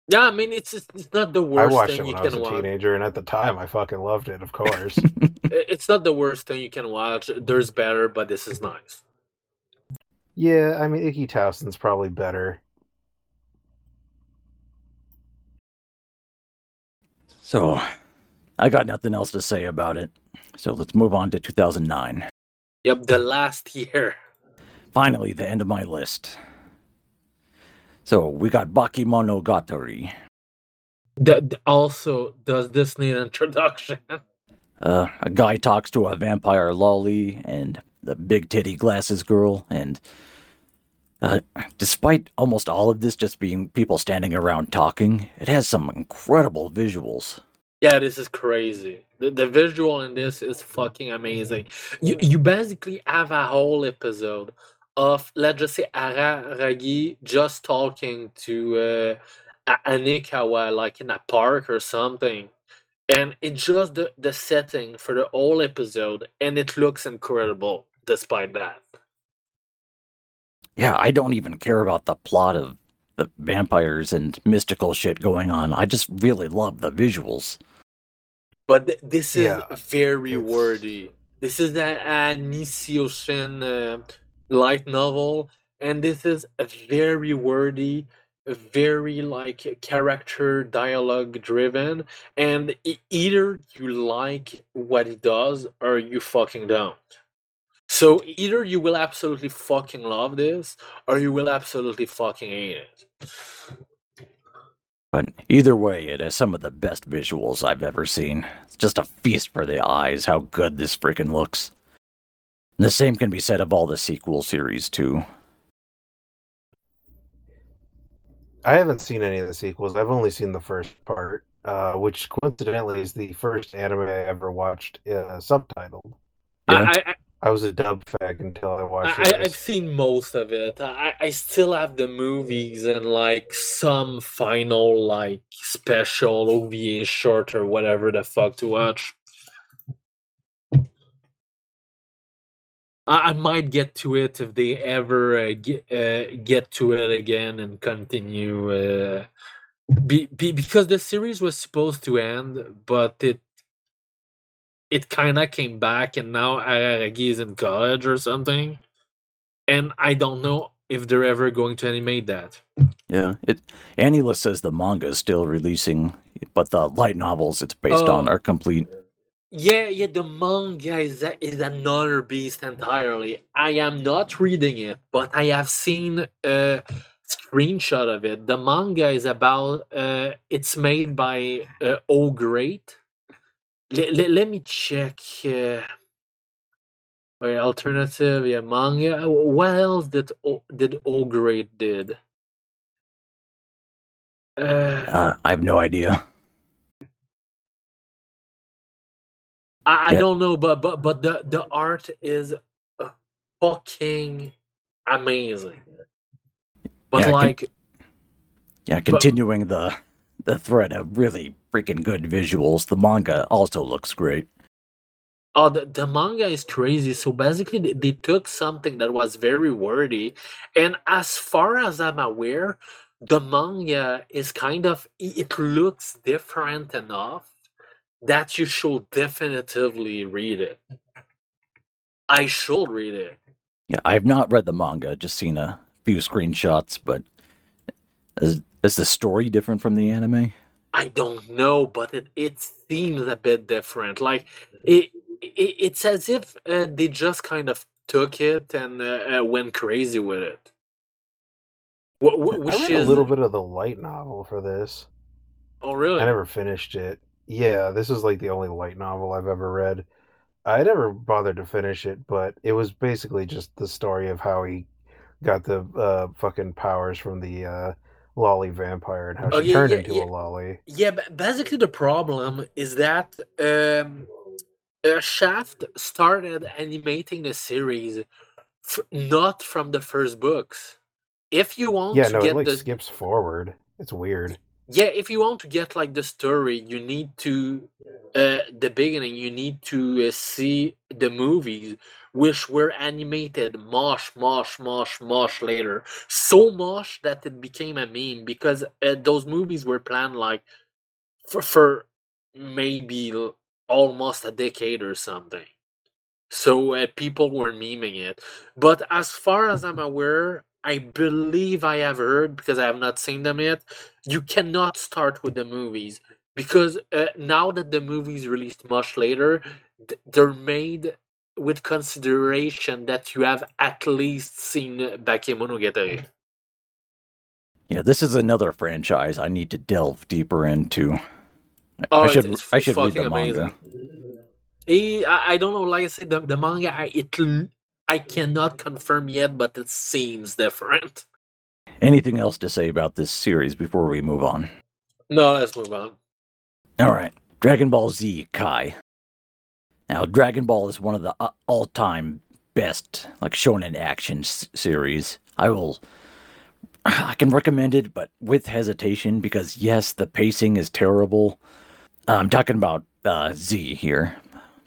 Yeah, I mean it's it's it's not the I worst watched thing it you when I was a watch. teenager, and at the time, I fucking loved it. Of course. It's not the worst thing you can watch. There's better, but this is nice. yeah, I mean, Ikki Tousen's probably better. So, I got nothing else to say about it. So let's move on to 2009. Yep, the last year. Finally, the end of my list. So we got Bakemonogatari. The- also, does this need introduction? Uh, a guy talks to a vampire lolly and the big titty glasses girl, and uh, despite almost all of this just being people standing around talking, it has some incredible visuals. Yeah, this is crazy. The, the visual in this is fucking amazing. You you basically have a whole episode of let's just say Araragi just talking to uh, A- Hanekawa like in a park or something. And it's just the, the setting for the whole episode and it looks incredible despite that. Yeah, I don't even care about the plot of the vampires and mystical shit going on. I just really love the visuals. But th- this is Yeah, very it's- wordy. This is a, a Nishio Shin uh, light novel, and this is a very wordy, very like character dialogue driven. And either you like what he does or you fucking don't. So either you will absolutely fucking love this or you will absolutely fucking hate it. But either way, it has some of the best visuals I've ever seen. It's just a feast for the eyes how good this freaking looks. And the same can be said of all the sequel series, too. I haven't seen any of the sequels. I've only seen the first part, uh, which coincidentally is the first anime I ever watched uh, subtitled. Yeah. I, I, I was a dub fag until I watched I, I- it. I've seen most of it. I, I still have the movies and like some final like special OVA short or whatever the fuck to watch. I, I might get to it if they ever uh, get uh, get to it again and continue. Uh, be, be, because the series was supposed to end, but it it kind of came back, and now Araragi is in college or something, and I don't know if they're ever going to animate that. Yeah, it. AniList says the manga is still releasing, but the light novels it's based on Oh. are complete. Yeah, yeah, the manga is is another beast entirely. I am not reading it, but I have seen a screenshot of it. The manga is about uh it's made by uh, O Great. Le- le- let me check uh wait, alternative yeah manga. What else did o- did O Great did? Uh, Uh, I have no idea. I, I don't know, but but but the the art is uh, fucking amazing. But Yeah, like, Yeah, continuing the the thread of really freaking good visuals. The manga also looks great. oh, the, the manga is crazy. So basically, they, they took something that was very wordy, and as far as I'm aware, the manga is kind of it looks different enough that you should definitively read it. I should read it. Yeah, I have not read the manga, just seen a few screenshots, but is, is the story different from the anime? I don't know, but it, it seems a bit different. Like it, it it's as if uh, they just kind of took it and uh, uh, went crazy with it. Wh- wh- I which read is a little bit of the light novel for this. oh really? I never finished it. Yeah, this is like the only light novel I've ever read. I never bothered to finish it, but it was basically just the story of how he got the uh, fucking powers from the uh, lolly vampire and how Oh, she yeah, turned yeah, into yeah. a lolly. Yeah, but basically the problem is that um, uh, Shaft started animating the series f- not from the first books. If you want Yeah, to no, get it like the skips forward. It's weird. Yeah, if you want to get like the story, you need to uh, the beginning. You need to uh, see the movies, which were animated mosh, mosh, mosh, mosh later. So mosh that it became a meme because uh, those movies were planned like for, for maybe almost a decade or something. So uh, people were memeing it. But as far as I'm aware, I believe I have heard because I have not seen them yet. You cannot start with the movies because uh, now that the movies released much later, th- they're made with consideration that you have at least seen Bakemonogatari. Yeah, this is another franchise I need to delve deeper into. I- Oh, I should I should read the manga. I, I don't know. Like I said, the, the manga, it I cannot confirm yet, but it seems different. Anything else to say about this series before we move on? No, let's move on. All right, Dragon Ball Z Kai. Now, Dragon Ball is one of the uh, all-time best like shonen action s- series. I will I can recommend it, but with hesitation because yes, the pacing is terrible. I'm talking about uh, Z here,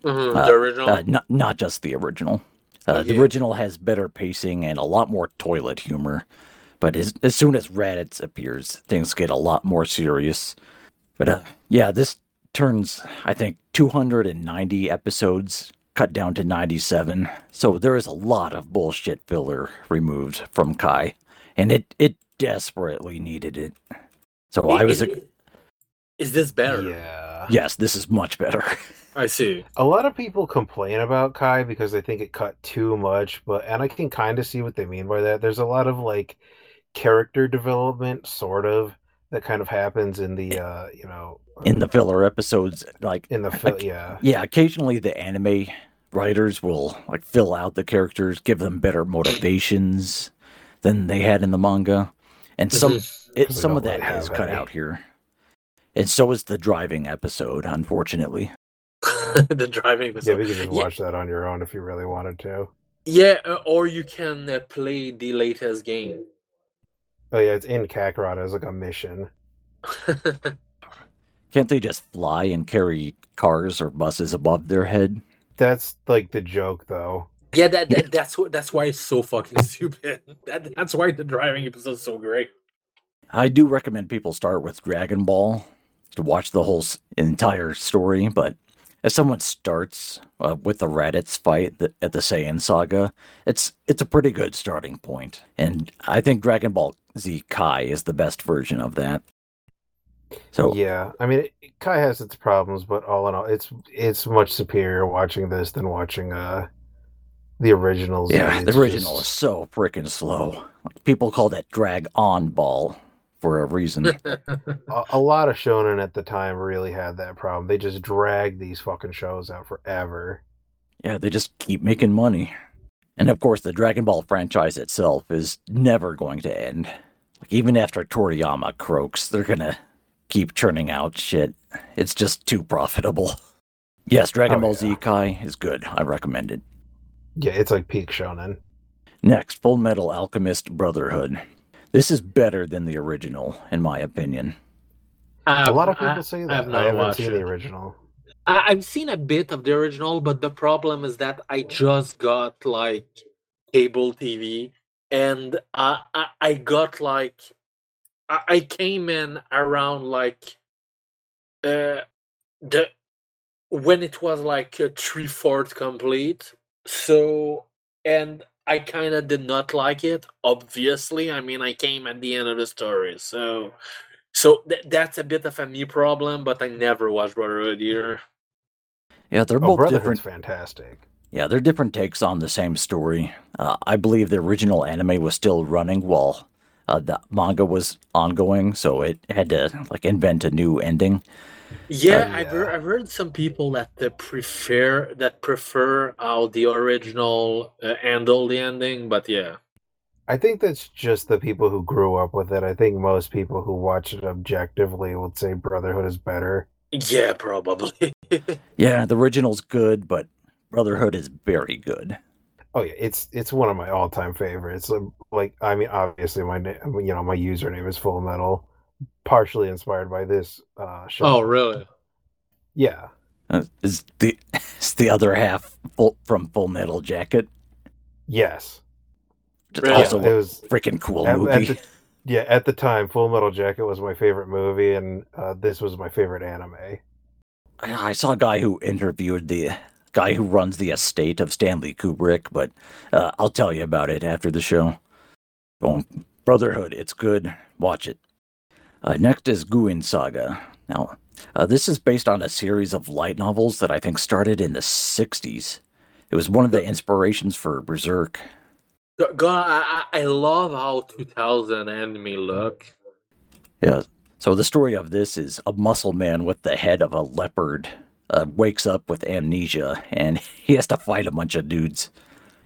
Mhm, Uh, the original. uh, not not just the original. Uh, The original has better pacing and a lot more toilet humor, but as as soon as Raditz appears, things get a lot more serious. But uh, yeah, this turns I think 290 episodes cut down to 97. So there is a lot of bullshit filler removed from Kai, and it it desperately needed it. So I was Is, is this better? Yeah. yes, this is much better. I see. A lot of people complain about Kai because they think it cut too much, but and I can kind of see what they mean by that. There's a lot of like character development, sort of, that kind of happens in the uh, you know, In the filler episodes, like in the fil- yeah. Yeah, occasionally the anime writers will like fill out the characters, give them better motivations than they had in the manga, and some Mhm. it, some of that has cut any. out here, and so is the driving episode. Unfortunately, the driving was Yeah, you can just Yeah. watch that on your own if you really wanted to. yeah, uh, or you can uh, play the latest game. Oh yeah, it's in Kakarot as like a mission. can't they just fly and carry cars or buses above their head? That's like the joke though. yeah, that, that that's what that's why it's so fucking stupid. That that's why the driving episode is so great. I do recommend people start with Dragon Ball to watch the whole entire story, but if someone starts uh, with the Raditz fight th- at the Saiyan saga, it's it's a pretty good starting point, and I think Dragon Ball Z Kai is the best version of that. So Yeah, I mean, it, Kai has its problems, but all in all, it's it's much superior watching this than watching uh the originals. yeah, the original is so freaking slow. People call that drag on ball for a reason. a, a lot of shonen at the time really had that problem. They just dragged these fucking shows out forever. Yeah, they just keep making money. And of course, the Dragon Ball franchise itself is never going to end. Like, even after Toriyama croaks, they're gonna keep churning out shit. It's just too profitable. Yes, Dragon Oh, Ball yeah. Z Kai is good. I recommend it. Yeah, it's like peak shonen. Next, Full Metal Alchemist Brotherhood. This is better than the original, in my opinion. A lot of I- people say I that. have I haven't seen it. the original. I, I've seen a bit of the original, but the problem is that I just got like cable TV, and I I, I got like I, I came in around like uh the when it was like a three fourth complete. So and I kind of did not like it. Obviously, I mean I came at the end of the story, so so th- that's a bit of a me problem. But I never watched Brotherhood either. Yeah, they're Oh, both Brotherhood's different. fantastic. Yeah, they're different takes on the same story. Uh, I believe the original anime was still running while uh, the manga was ongoing, so it had to like invent a new ending. Yeah, Uh, I've, heard. I've heard some people that prefer that prefer how the original uh, handle the ending, but yeah. I think that's just the people who grew up with it. I think most people who watch it objectively would say Brotherhood is better. Yeah, probably. Yeah, the original's good, but Brotherhood is very good. Oh yeah, it's it's one of my all time favorites. Um, Like I mean, obviously my na- you know my username is Full Metal, partially inspired by this uh, show. oh, really? Yeah, Uh, is the is the other half full, from Full Metal Jacket? yes. Really? also it was freaking cool at, at movie. the, yeah at the time. Full Metal Jacket was my favorite movie, and uh, this was my favorite anime. I I saw a guy who interviewed the guy who runs the estate of Stanley Kubrick, but uh, I'll tell you about it after the show. Well, Brotherhood, it's good. Watch it. Uh, next is Guin Saga. Now, uh, this is based on a series of light novels that I think started in the 60s. It was one of the inspirations for Berserk. God, I, I love how 2000 anime look. Yeah. So the story of this is a muscle man with the head of a leopard uh, wakes up with amnesia and he has to fight a bunch of dudes.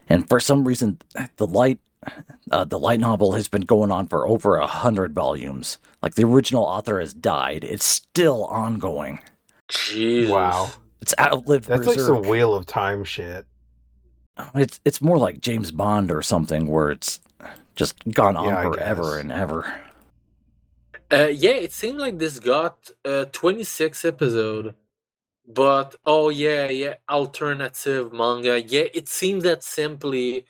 And for some reason, the light, uh, the light novel has been going on for over a hundred volumes. Like the original author has died, it's still ongoing. Jesus. Wow, It's outlived that's like Berserk. some Wheel of Time shit. It's it's more like James Bond or something where it's just gone on Yeah, forever and ever. Uh, yeah, it seemed like this got uh, 26 episode, but oh yeah, yeah, alternative manga. Yeah, it seems that simply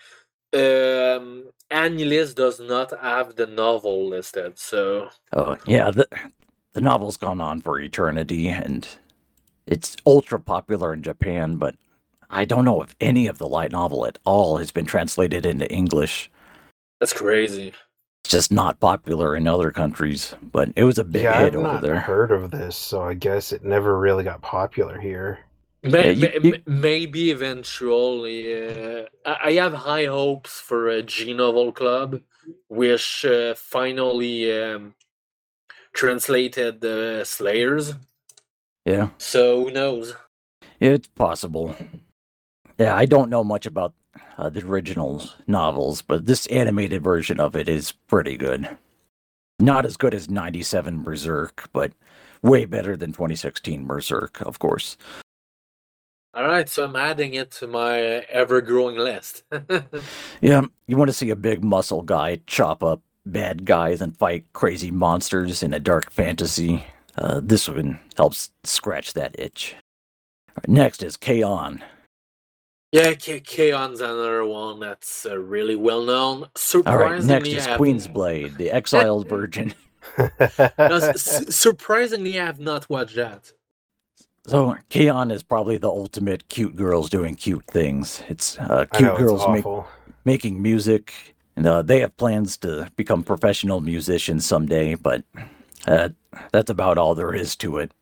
um AniList does not have the novel listed. So Oh yeah, the the novel's gone on for eternity, and it's ultra popular in Japan. But I don't know if any of the light novel at all has been translated into English. that's crazy. It's just not popular in other countries. But it was a big yeah, hit I've over not there. heard of this, so I guess it never really got popular here. May, you- may- you- maybe eventually. Uh, I, I have high hopes for a J-Novel Club, which uh, finally um, translated the Slayers. Yeah, So who knows? it's possible. Yeah, I don't know much about uh, the original novels, but this animated version of it is pretty good. Not as good as 97 Berserk, but way better than 2016 Berserk, of course. All right, so I'm adding it to my uh, ever-growing list. Yeah, you want to see a big muscle guy chop up bad guys and fight crazy monsters in a dark fantasy. Uh, this one helps scratch that itch. Right, next is K-On! yeah, K- K-On's another one that's uh, really well known. All right, next is have- Queen's Blade, the exiled virgin. No, s- surprisingly, I have not watched that. So K-On! is probably the ultimate cute girls doing cute things. It's uh, cute know, it's girls make, making music, and uh, they have plans to become professional musicians someday. But uh, that's about all there is to it.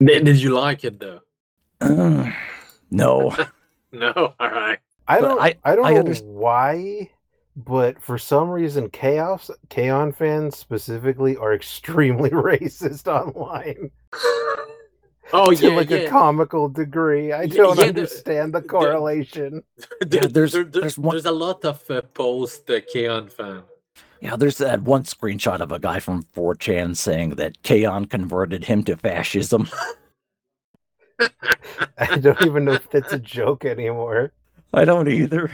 Did, did you like it though? No. No, all right. I don't. I- I, don't I know underst- why, but for some reason, Chaos K-On fans specifically are extremely racist online Oh to yeah, like a comical degree. I Yeah, don't yeah, understand the, correlation. There- there's- there- there- there's one- there's a lot of uh, post uh, K-On fan. Yeah, there's that one screenshot of a guy from 4chan saying that K-On! converted him to fascism. I don't even know if that's a joke anymore. I don't either.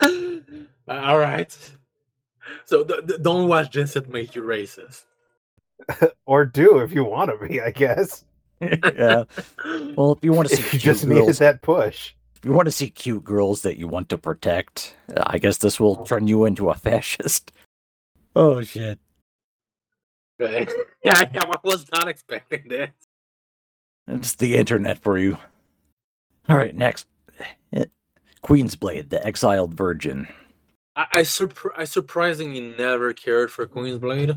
Uh, all right. So th- th- don't watch this; it make you racist. Or do if you want to be, I guess. yeah. Well, if you want to see you cute just needed girls, that push. if you want to see cute girls that you want to protect, I guess this will turn you into a fascist. Oh shit. Right. Yeah, yeah, I was not expecting this. It's the internet for you. All right, next. Eh, Queen's Blade, the Exiled Virgin. I, I, surpri- I surprisingly never cared for Queen's Blade.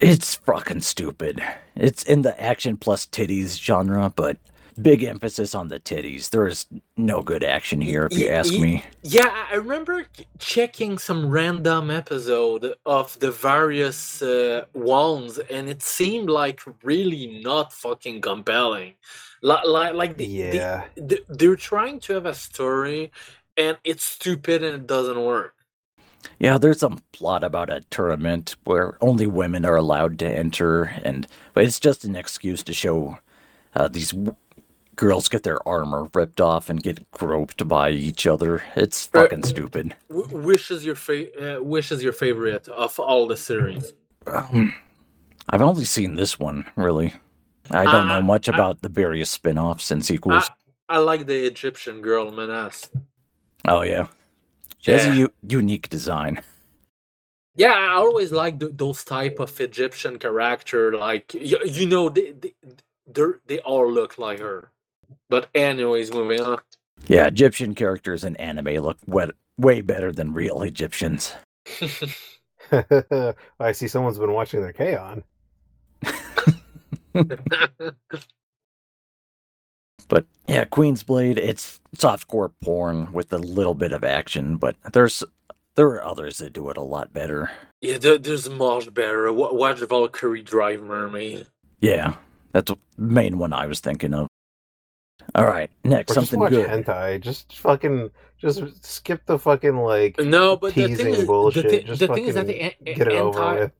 It's fucking stupid. It's in the action plus titties genre, but big emphasis on the titties. There is no good action here, if you ask me. Yeah, I remember checking some random episode of the various uh, ones, and it seemed like really not fucking compelling. Like, like, like the, the- the- they're trying to have a story, and it's stupid and it doesn't work. Yeah, there's some plot about a tournament where only women are allowed to enter, and but it's just an excuse to show uh, these w- girls get their armor ripped off and get groped by each other. It's Uh, fucking stupid. Wh- Which is your fa- uh, which is your favorite of all the series? Um, I've only seen this one, really. I don't know Uh, much I- about the various spin-offs and sequels. I like the Egyptian girl Menace. oh yeah, she has a unique design. Yeah, I always like those type of Egyptian character. Like you, you know, they they they're- all look like her. But anyways, moving on. Yeah, Egyptian characters in anime look wet, way better than real Egyptians. I see someone's been watching their K-On. But yeah, Queen's Blade, it's softcore porn with a little bit of action, but there's there are others that do it a lot better. yeah, there, there's much better. Wa- Watch Valkyrie Drive Mermaid. Yeah, that's the main one I was thinking of. All right, next Or just something watch good. hentai. Just fucking, just skip the fucking like No, but the thing teasing is, bullshit. the, thi- just the fucking thing is that the an- get it over anti with.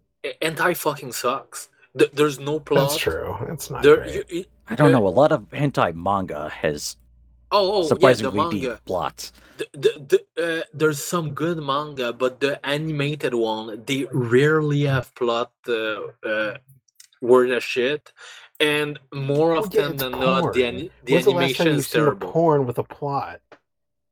anti fucking sucks. Th- There's no plot. That's true. It's not There, great. you, you- I don't know. A lot of hentai manga has oh, oh, yeah, the surprisingly manga. deep plots. the, the, the, uh, there's some good manga, but the animated one they rarely have plot uh, uh, word of shit, and more Oh, often it's than not, the, porn. ani- the When's the animation time is seen a terrible. porn with a plot?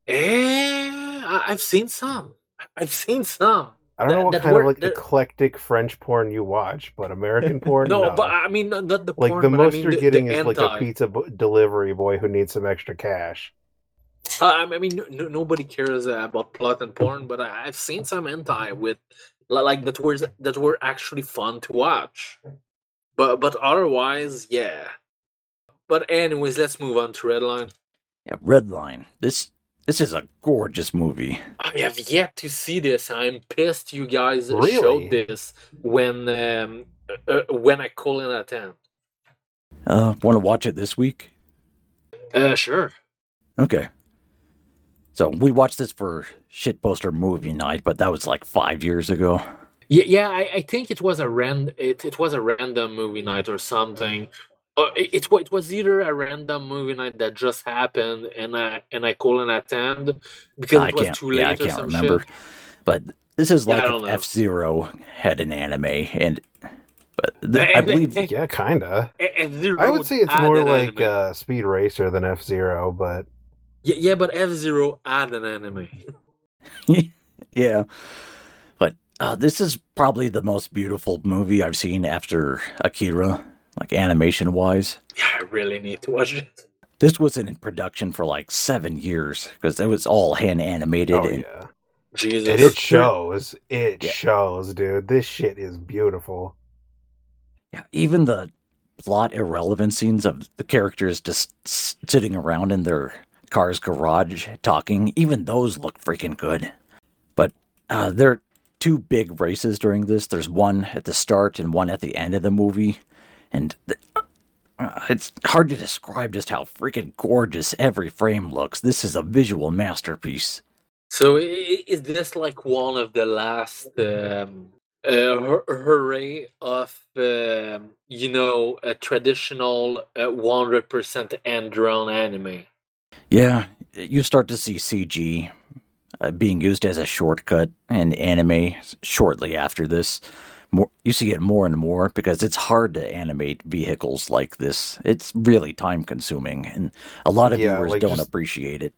Eh, I- I've seen some. I've seen some. I don't know what that kind of like that- eclectic French porn you watch, but American porn, No, no. but I mean not, not the like the most I mean you're the, getting the is like a pizza b- delivery boy who needs some extra cash. Uh, I I mean, no, no- nobody cares uh, about plot and porn, but I, I've seen some anti with like that were that were actually fun to watch. But but otherwise, yeah. But anyways, let's move on to Redline. Yeah, Redline. This this is a gorgeous movie. I have yet to see this. I'm pissed you guys Really? showed this when um, uh, uh, when I call in at ten. Uh, want to watch it this week? Uh, sure. Okay. So we watched this for shit poster movie night, but that was like five years ago. Yeah, yeah. I, I think it was a ran it, it was a random movie night or something. Uh, it, it was either a random movie night that just happened and I and I call and attend because I it was too late Yeah, I or can't some remember. shit. But this is like don't if know. F Zero had an anime, and but th- I believe and- Yeah, kinda. and I would say it's more like anime. uh, Speed Racer than F Zero, but yeah, yeah, but F Zero had an anime. yeah. But uh, this is probably the most beautiful movie I've seen after Akira, like animation wise. Yeah, I really need to watch it. This was in production for like seven years because it was all hand animated. oh and yeah, Jesus, and it shows. It Yeah. shows, dude. This shit is beautiful. Yeah, even the plot irrelevant scenes of the characters just sitting around in their car's garage talking, even those look freaking good. But uh, there are two big races during this. There's one at the start and one at the end of the movie, and th- uh, it's hard to describe just how freaking gorgeous every frame looks. This is a visual masterpiece. So is this like one of the last um, uh, hooray of um, you know a traditional uh, 100% hand drawn anime? Yeah, you start to see CG uh, being used as a shortcut in anime shortly after this. More, you see it more and more because it's hard to animate vehicles like this. It's really time consuming, and a lot of Yeah, viewers like don't just- appreciate it.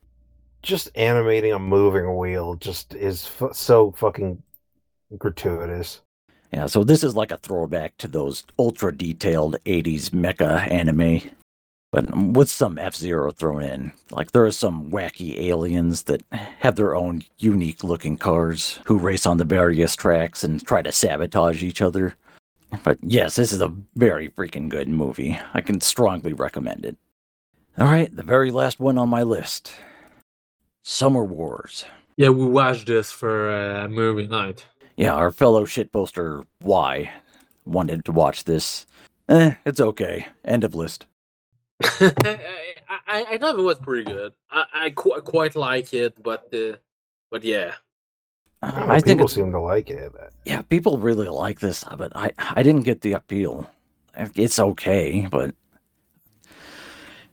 Just animating a moving wheel just is f- so fucking gratuitous. Yeah, so this is like a throwback to those ultra detailed 80s mecha anime, but with some F Zero thrown in. Like there are some wacky aliens that have their own unique looking cars who race on the various tracks and try to sabotage each other. But yes, this is a very freaking good movie. I can strongly recommend it. All right, the very last one on my list Summer Wars. Yeah, we watched this for uh, movie night. Yeah, our fellow shitposter Y wanted to watch this. Eh, it's okay. End of list. I, I, I thought it was pretty good. I, I qu- quite like it, but uh, but yeah. Uh, I think people seem to like it. yeah, people really like this, but I I didn't get the appeal. It's okay, but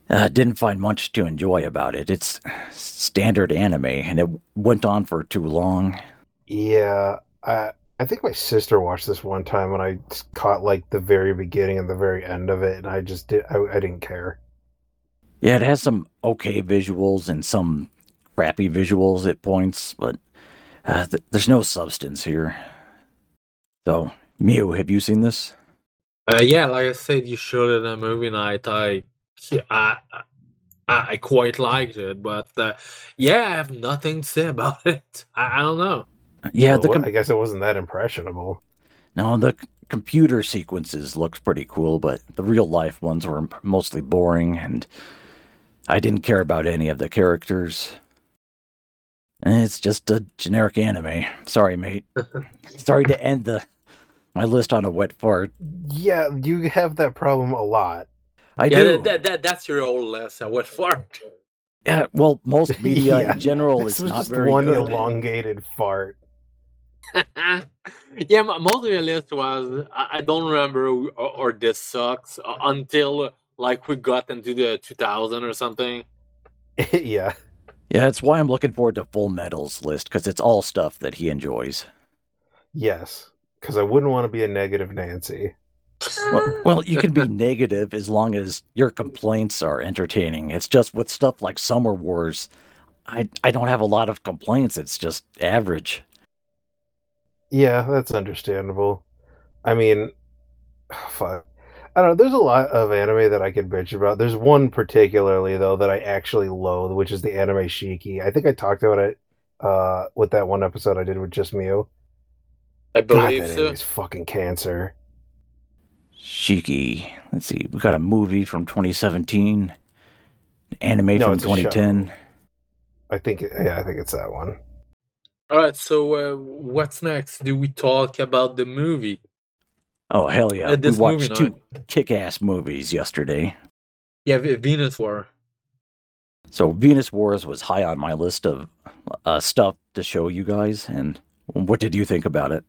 uh, didn't find much to enjoy about it. It's standard anime, and it went on for too long. Yeah, I I think my sister watched this one time and I s- caught like the very beginning and the very end of it, and I just did I, I didn't care. Yeah, it has some okay visuals and some crappy visuals at points, but uh, th- there's no substance here. So, Mew, have you seen this? Uh, yeah, like I said, you showed it at movie night. I, I, I, I quite liked it, but uh, yeah, I have nothing to say about it. I, I don't know. Yeah, Well, the com- I guess it wasn't that impressionable. no, the c- computer sequences looked pretty cool, but the real life ones were mostly boring, and I didn't care about any of the characters. And it's just a generic anime. Sorry, mate. Sorry to end the my list on a wet fart. Yeah, you have that problem a lot. I yeah, do. that, that, that that's your old list. I went fart. Yeah, well, most media Yeah, in general This is was not just very one good. elongated fart. yeah, my most of the list was I, I don't remember or, or this sucks uh, until like we got into the 2000 or something. yeah. Yeah, that's why I'm looking forward to Full Metal's list because it's all stuff that he enjoys. Yes. Because I wouldn't want to be a negative Nancy. Well, well, you can be negative as long as your complaints are entertaining. It's just with stuff like Summer Wars, I I don't have a lot of complaints. It's just average. Yeah, that's understandable. I mean, fuck. I don't know. There's a lot of anime that I could bitch about. There's one particularly though that I actually loathe, which is the anime Shiki. I think I talked about it uh with that one episode I did with just Mew. I God, believe that so. anime's fucking cancer. Shiki. Let's see. We got a movie from 2017, an anime No, from it's a show. 2010. I think yeah, I think it's that one. All right, so uh, what's next? Do we talk about the movie? Oh hell yeah! Uh, we watched two night. kick-ass movies yesterday. Yeah, Venus War. So Venus Wars was high on my list of uh, stuff to show you guys. And what did you think about it?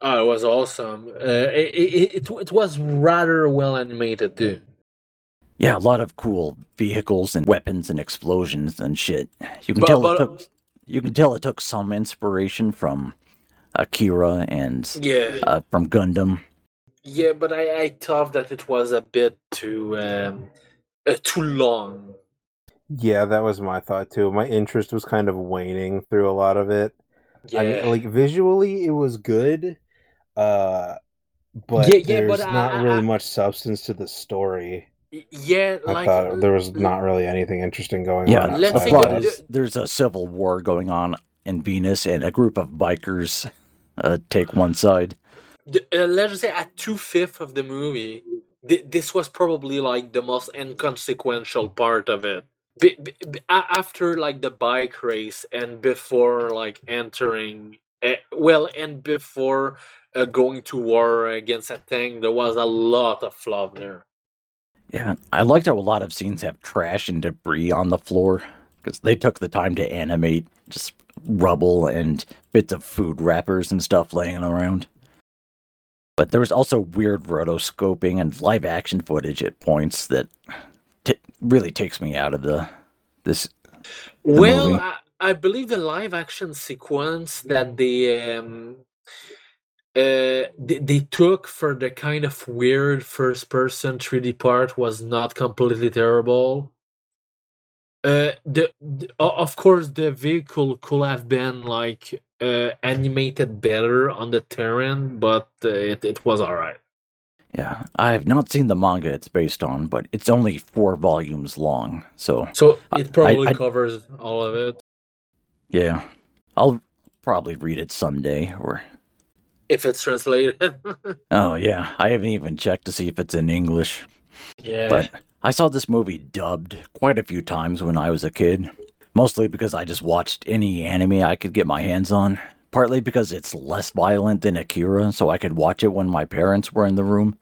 Oh, it was awesome. Uh, it, it, it, it was rather well animated too. Yeah, a lot of cool vehicles and weapons and explosions and shit. You can But- tell but- it took you can tell it took some inspiration from Akira and Yeah, uh, from Gundam. yeah, but I, I thought that it was a bit too um, uh, too long. Yeah, that was my thought too. My interest was kind of waning through a lot of it. Yeah, I mean, like visually, it was good, uh, but Yeah, yeah, there's I- not I- really I- much substance to the story. Y- yeah, I like thought there was not really anything interesting going Yeah, on. let's the say outside plot of that- that. is there's a civil war going on in Venus, and a group of bikers uh, take one side. the- uh, let's say at two fifths of the movie, th- this was probably like the most inconsequential part of it. Be- be- be- after like the bike race and before like entering, uh, well, and before uh, going to war against a tank, there was a lot of fluff there. Yeah, I liked how a lot of scenes have trash and debris on the floor because they took the time to animate just rubble and bits of food wrappers and stuff laying around. But there was also weird rotoscoping and live action footage at points that t- really takes me out of the this. Well, movie. I, I believe the live action sequence that the um uh they, they took for the kind of weird first person 3D part was not completely terrible. Uh, the, the of course the vehicle could have been like uh, animated better on the terrain, but uh, it it was all right. Yeah, I have not seen the manga it's based on, but it's only four volumes long. So So it probably I- covers all of it. yeah, I'll probably read it someday. Or If it's translated. oh yeah, I haven't even checked to see if it's in English. yeah. But I saw this movie dubbed quite a few times when I was a kid, mostly because I just watched any anime I could get my hands on. Partly because it's less violent than Akira, so I could watch it when my parents were in the room.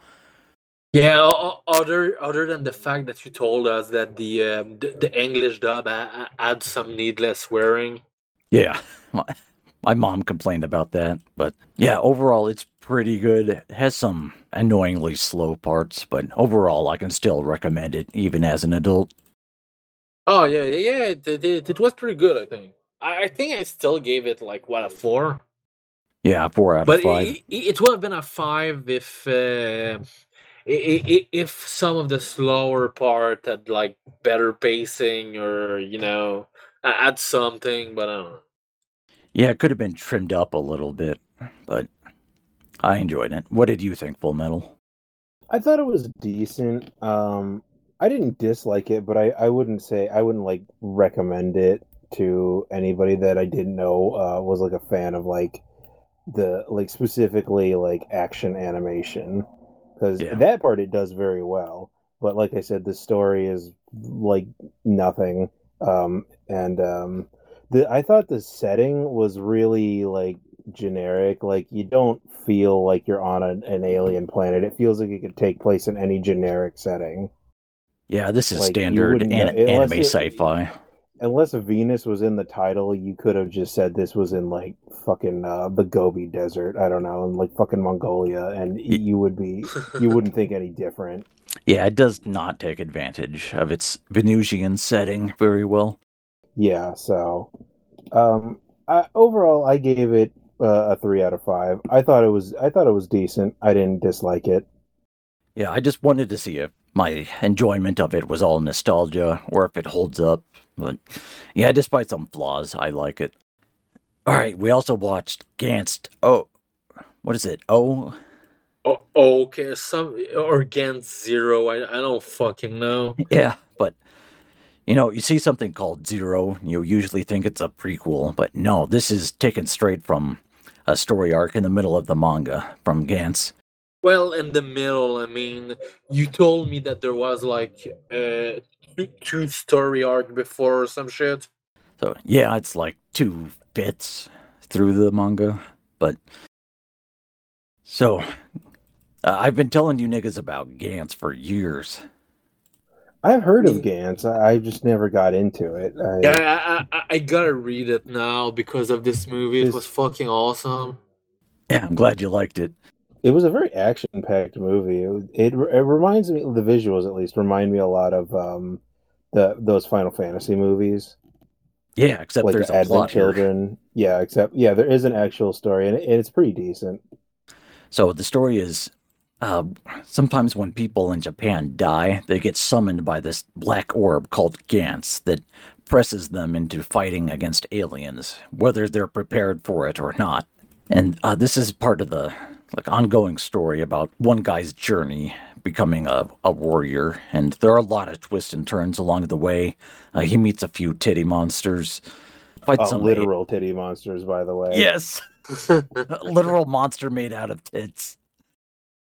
Yeah, other other than the fact that you told us that the um, the, the English dub a- a- some needless swearing. Yeah, my, mom complained about that, but yeah, overall it's pretty good. It has some annoyingly slow parts, but overall I can still recommend it even as an adult. Oh yeah, yeah, yeah, it, it, it, was pretty good. I think. I, I think I still gave it like what a four, Yeah, four out but of five. it, it, would have been a five if uh, if some of the slower part had like better pacing or you know add something. But I don't know. Yeah, it could have been trimmed up a little bit, but I enjoyed it. What did you think, Full Metal? I thought it was decent. Um, I didn't dislike it, but I, I wouldn't say I wouldn't like recommend it to anybody that I didn't know uh, was like a fan of like the like specifically like action animation because Yeah. that part it does very well. But like I said, the story is like nothing. Um, and um, the I thought the setting was really like generic. Like you don't feel like you're on an, an alien planet. It feels like it could take place in any generic setting. Yeah, this is Like, standard wouldn't an- know- unless anime it- sci-fi. Unless Venus was in the title, you could have just said this was in like fucking uh, the Gobi Desert. I don't know, in like fucking Mongolia, and Y- you would be you wouldn't think any different. Yeah, it does not take advantage of its Venusian setting very well. Yeah. So, um, I, overall, I gave it uh, a three out of five. I thought it was I thought it was decent. I didn't dislike it. Yeah, I just wanted to see if my enjoyment of it was all nostalgia or if it holds up. But yeah, despite some flaws, I like it. All right, we also watched Gantz. Oh, what is it? Oh, Oh, okay, some or against zero. I I don't fucking know. yeah, but you know, you see something called Zero, you usually think it's a prequel, but no, this is taken straight from a story arc in the middle of the manga from Gantz. Well, in the middle, I mean, you told me that there was like uh two, two story arc before or some shit. So yeah, it's like two bits through the manga, but so uh, I've been telling you niggas about Gantz for years. I've heard of Yeah. Gantz. I I just never got into it. I, Yeah, I, I, I- I gotta read it now because of this movie. It was fucking awesome. Yeah, I'm glad you liked it. It was a very action-packed movie. It, it it reminds me the visuals at least remind me a lot of um the those Final Fantasy movies, Yeah, except like there's the a Advent plot here. Children. Yeah, except yeah, there is an actual story and, it, and it's pretty decent. So the story is uh, sometimes when people in Japan die, they get summoned by this black orb called Gantz that presses them into fighting against aliens, whether they're prepared for it or not. And uh, this is part of the like ongoing story about one guy's journey becoming a, a warrior. And there are a lot of twists and turns along the way. Uh, he meets a few titty monsters, fights Uh, some literal titty monsters, by the way. Yes literal monster made out of tits.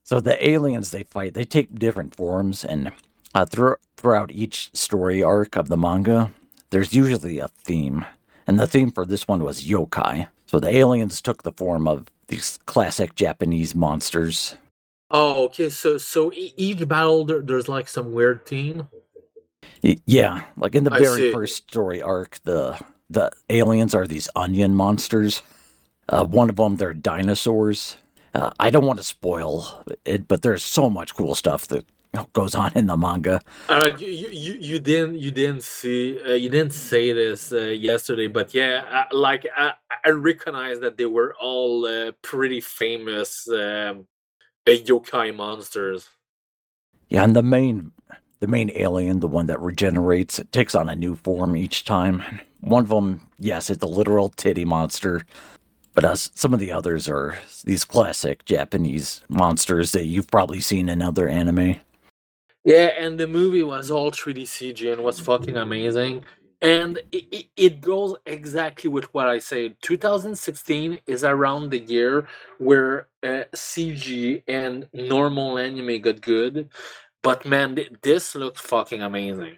So the aliens they fight, they take different forms, and uh, through, throughout each story arc of the manga, there's usually a theme, and the theme for this one was yokai. So the aliens took the form of these classic Japanese monsters. Oh, okay. So so each battle there, there's like some weird theme. Yeah, like in the I very see. first story arc, the the aliens are these onion monsters. Uh, one of them, they're dinosaurs. Uh, I don't want to spoil it, but there's so much cool stuff that goes on in the manga. Uh, you, you you didn't you didn't see uh, you didn't say this uh, yesterday, but yeah, uh, like I, I recognize that they were all uh, pretty famous um, yokai monsters. Yeah, and the main the main alien, the one that regenerates, it takes on a new form each time. One of them, yes, it's a literal titty monster, but uh, some of the others are these classic Japanese monsters that you've probably seen in other anime. Yeah, and the movie was all 3D CG and was fucking amazing. And it, it, goes exactly with what I said. 2016 is around the year where uh, CG and normal anime got good. But man, this looks fucking amazing.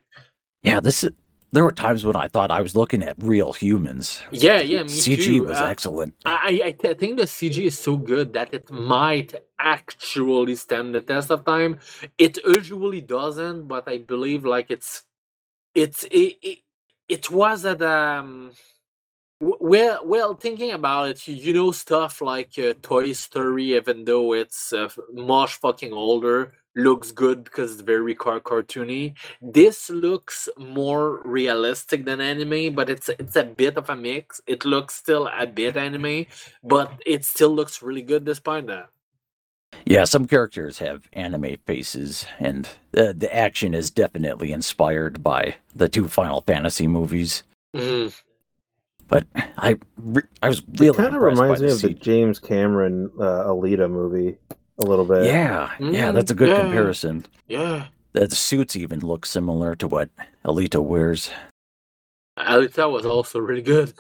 Yeah, this is. There were times when I thought I was looking at real humans. Yeah, yeah, CG too. was Uh, excellent. I, I, th- I think the CG is so good that it might actually stand the test of time. It usually doesn't, but I believe like it's it's it it, it was at um well well thinking about it you, you know stuff like uh, Toy Story even though it's uh, much fucking older looks good because it's very car- cartoony this looks more realistic than anime but it's it's a bit of a mix it looks still a bit anime but it still looks really good despite that Yeah, some characters have anime faces, and uh, the action is definitely inspired by the two Final Fantasy movies. Mhm. But I, re- I was really kind of reminds me the of the James Cameron uh, Alita movie a little bit. Yeah, yeah, Mm, that's a good yeah. comparison. yeah The, the suits even look similar to what Alita wears. Alita was also really good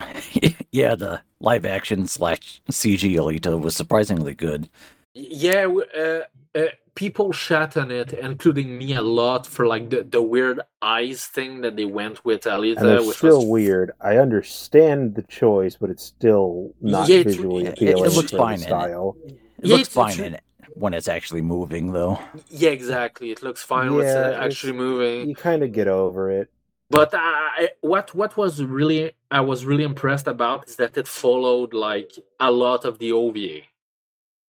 yeah, the live action slash CG Alita was surprisingly good. Yeah, uh, uh, people shat on it, including me a lot for like the, the weird eyes thing that they went with And Alita, it's which still was weird. I understand the choice, but it's still not Yeah, it's- visually it- it appealing looks fine Style. it. Style. It Yeah, looks it's- fine it's in it when it's actually moving, though. yeah, exactly. It looks fine with Yeah, uh, it's- actually moving. You kind of get over it. But I, what what was really I was really impressed about is that it followed like a lot of the OVA,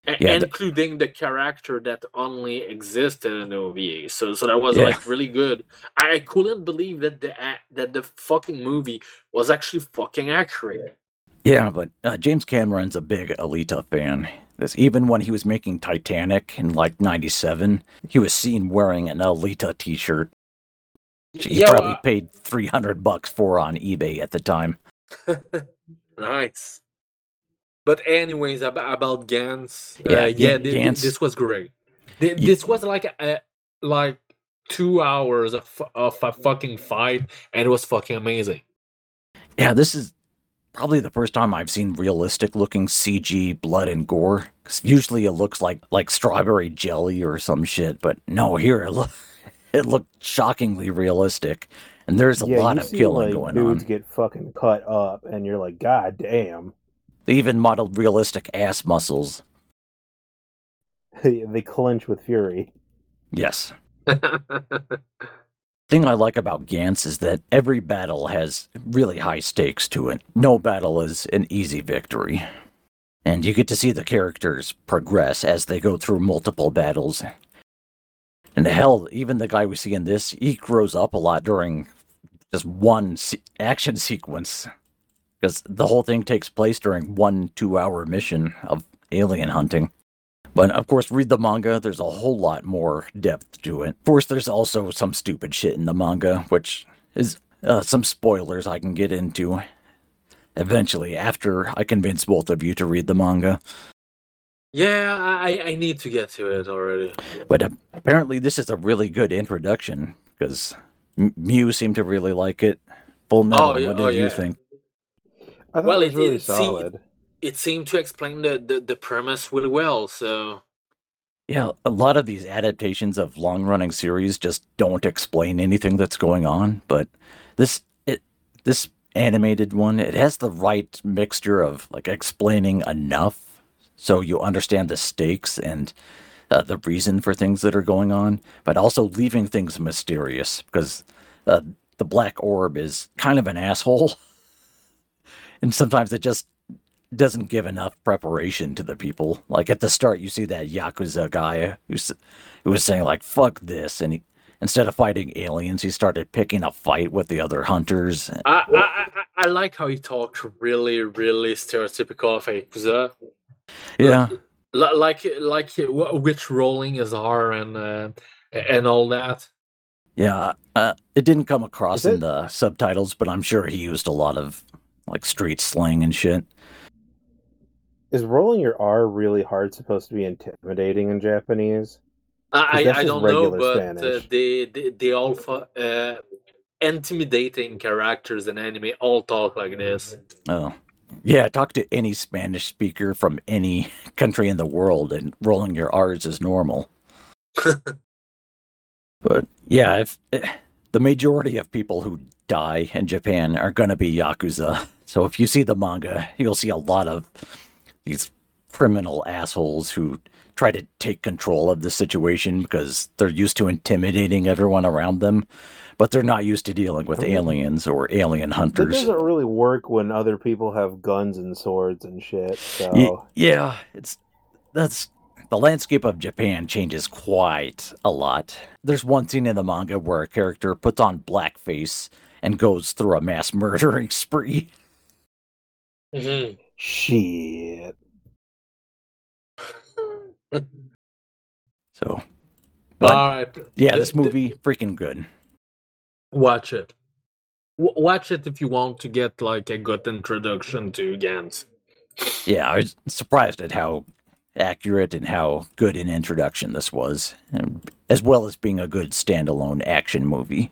A- Yeah, including the character that only existed in the OVA. So so that was Yeah. like really good. I couldn't believe that the a- that the fucking movie was actually fucking accurate. Yeah, but uh, James Cameron's a big Alita fan. 'Cause even when he was making Titanic in like '97, he was seen wearing an Alita T-shirt. He Yeah, probably well, paid 300 bucks for on eBay at the time. nice. But anyways, about, about Gantz, Yeah, uh, yeah, Ga- thi- thi- Gantz- this was great. This was like a, like two hours of, of a fucking fight, and it was fucking amazing. Yeah, this is probably the first time I've seen realistic looking CG blood and gore. 'Cause usually it looks like like strawberry jelly or some shit, but no, here it, look, it looked shockingly realistic. And there's a yeah, lot you of see killing like going dudes on. get fucking cut up, and you're like, God damn. They even modeled realistic ass muscles. they clench with fury. Yes. thing I like about Gantz is that every battle has really high stakes to it. No battle is an easy victory. And you get to see the characters progress as they go through multiple battles. And hell, even the guy we see in this, he grows up a lot during just one se- action sequence. Because the whole thing takes place during one two hour mission of alien hunting. But of course, read the manga. There's a whole lot more depth to it. Of course, there's also some stupid shit in the manga, which is uh, some spoilers I can get into eventually after I convince both of you to read the manga. yeah, I, I need to get to it already. But uh, apparently, this is a really good introduction because M- Mew seemed to really like it. Full metal. yeah- what did oh, you yeah. think? I thought Well, it was really it seemed- solid. It seemed to explain the, the, the premise really well. So Yeah, a lot of these adaptations of long-running series just don't explain anything that's going on, but this it this animated one, it has the right mixture of like explaining enough so you understand the stakes and uh, the reason for things that are going on, but also leaving things mysterious because uh, the black orb is kind of an asshole, and sometimes it just doesn't give enough preparation to the people. Like at the start, you see that yakuza guy who's who was saying like "fuck this," and he, instead of fighting aliens, he started picking a fight with the other hunters. I, I, I, I like how he talked really, really stereotypical of Yakuza. Yeah, Li- like like which rolling is R and uh, and all that. Yeah, uh, it didn't come across Is in it- the subtitles, but I'm sure he used a lot of like street slang and shit. Is rolling your R really hard supposed to be intimidating in Japanese? I, I, I don't know, but uh, Spanish. they, they they all fu- uh, intimidating characters in anime all talk like this. Oh, yeah. Talk to any Spanish speaker from any country in the world, and rolling your R's is normal. but yeah, if eh, the majority of people who die in Japan are going to be yakuza, so if you see the manga, you'll see a lot of these criminal assholes who try to take control of the situation because they're used to intimidating everyone around them, but they're not used to dealing with aliens or alien hunters. That hunters. doesn't really work when other people have guns and swords and shit. So Ye- yeah, it's that's the landscape of Japan changes quite a lot. There's one scene in the manga where a character puts on blackface and goes through a mass murdering spree. Mhm. Shit. So, but All right, yeah, this movie freaking good. watch it. W- watch it if you want to get like a good introduction to Gantz. Yeah, I was surprised at how accurate and how good an introduction this was, and as well as being a good standalone action movie.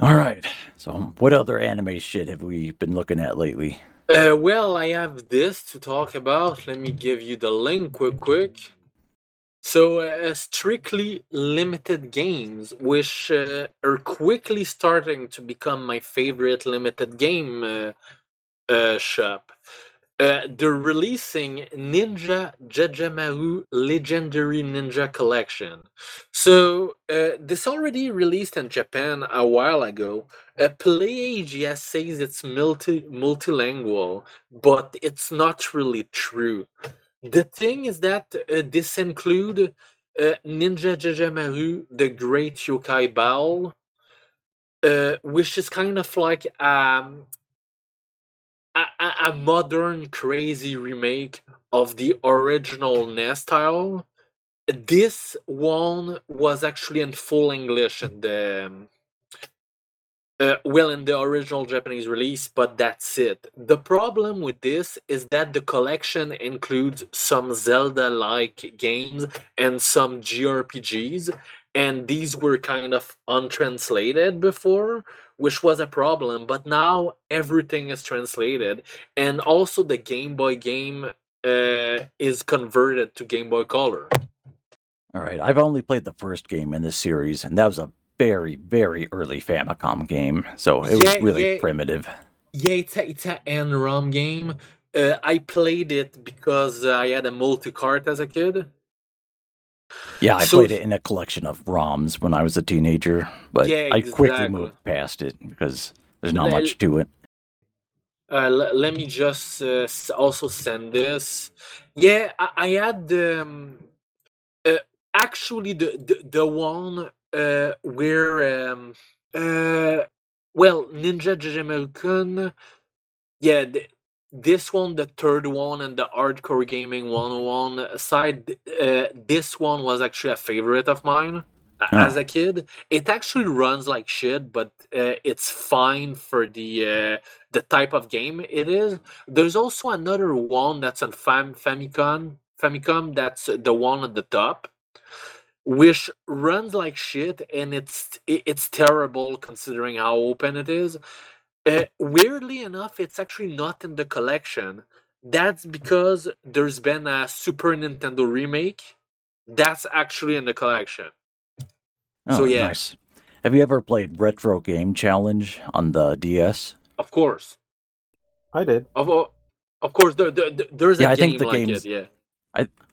All right, so what other anime shit have we been looking at lately? Uh, well, I have this to talk about. Let me give you the link quick, quick. So, uh, strictly limited games, which uh, are quickly starting to become my favorite limited game uh, uh, shop. Uh, they're releasing Ninja Jajamaru Legendary Ninja Collection. So, uh, this already released in Japan a while ago. Uh, PlayAGS says it's multi multilingual, but it's not really true. The thing is that uh, this include uh, Ninja Jajamaru, the Great Yokai Ball, uh, which is kind of like um, a, a, modern crazy remake of the original NES style. This one was actually in full English in the uh, well in the original Japanese release, but that's it. The problem with this is that the collection includes some Zelda like games and some JRPGs, and these were kind of untranslated before, which was a problem. But now everything is translated, and also the Game Boy game uh, is converted to Game Boy Color. All right, I've only played the first game in this series, and that was a very, very early Famicom game, so it was Yeah, really yeah. primitive. Yeah, it's a, it's a NROM game. Uh, I played it because I had a multi cart as a kid. Yeah, I So played it in a collection of ROMs when I was a teenager, but Yeah, I quickly moved past it because there's not much to it. Uh, l- let me just uh, also send this. Yeah, I, I had um, uh, actually the, the the one uh, where um, uh, well Ninja Jajamaru-kun. Yeah, this one, the third one, and the Hardcore Gaming 101 aside, uh, this one was actually a favorite of mine Oh. as a kid. It actually runs like shit, but uh, it's fine for the uh, the type of game it is. There's also another one that's on Fam Famicom. Famicom, that's the one at the top, which runs like shit, and it's it's terrible considering how open it is. Uh, weirdly enough, it's actually not in the collection. That's because there's been a Super Nintendo remake. That's actually in the collection. Oh, So, yeah. nice. Have you ever played Retro Game Challenge on the DS? Of course, I did. of of course, there, there, there- there's Yeah, a I game think the like game's- it. Yeah.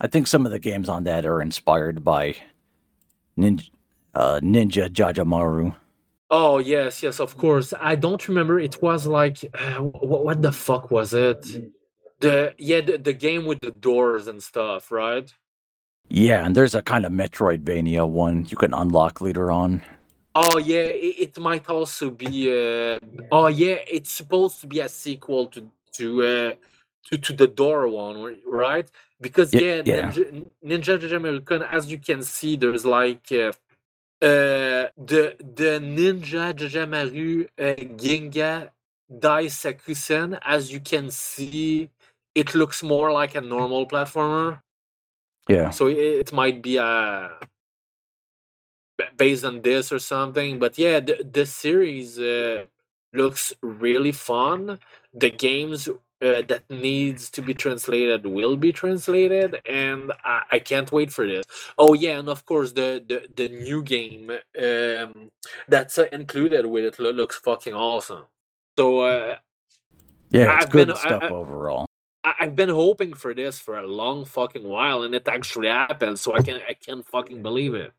I think some of the games on that are inspired by Ninja, uh, Ninja Jajamaru. Oh yes, yes, of course. I don't remember. It was like uh, what, what the fuck was it? The yeah, the, the game with the doors and stuff, right? Yeah, and there's a kind of Metroidvania one you can unlock later on. Oh yeah, it, it might also be. Uh, oh yeah, it's supposed to be a sequel to to uh, to, to the door one, right? Because Ye- yeah, yeah. Ninja, Ninja American, as you can see, there's like uh, uh, the the Ninja Jajamaru uh, Ginga Dai Sakusen. As you can see, it looks more like a normal platformer. Yeah. So it, it might be uh, b- based on this or something. But yeah, the, the series uh, looks really fun. The games uh, that needs to be translated will be translated, and I, I can't wait for this. Oh yeah, and of course the the, the new game um, that's uh, included with it looks fucking awesome. So uh, Yeah, it's I've good been- stuff I- overall. I, I've been hoping for this for a long fucking while, and it actually happened. So I can I can't fucking believe it.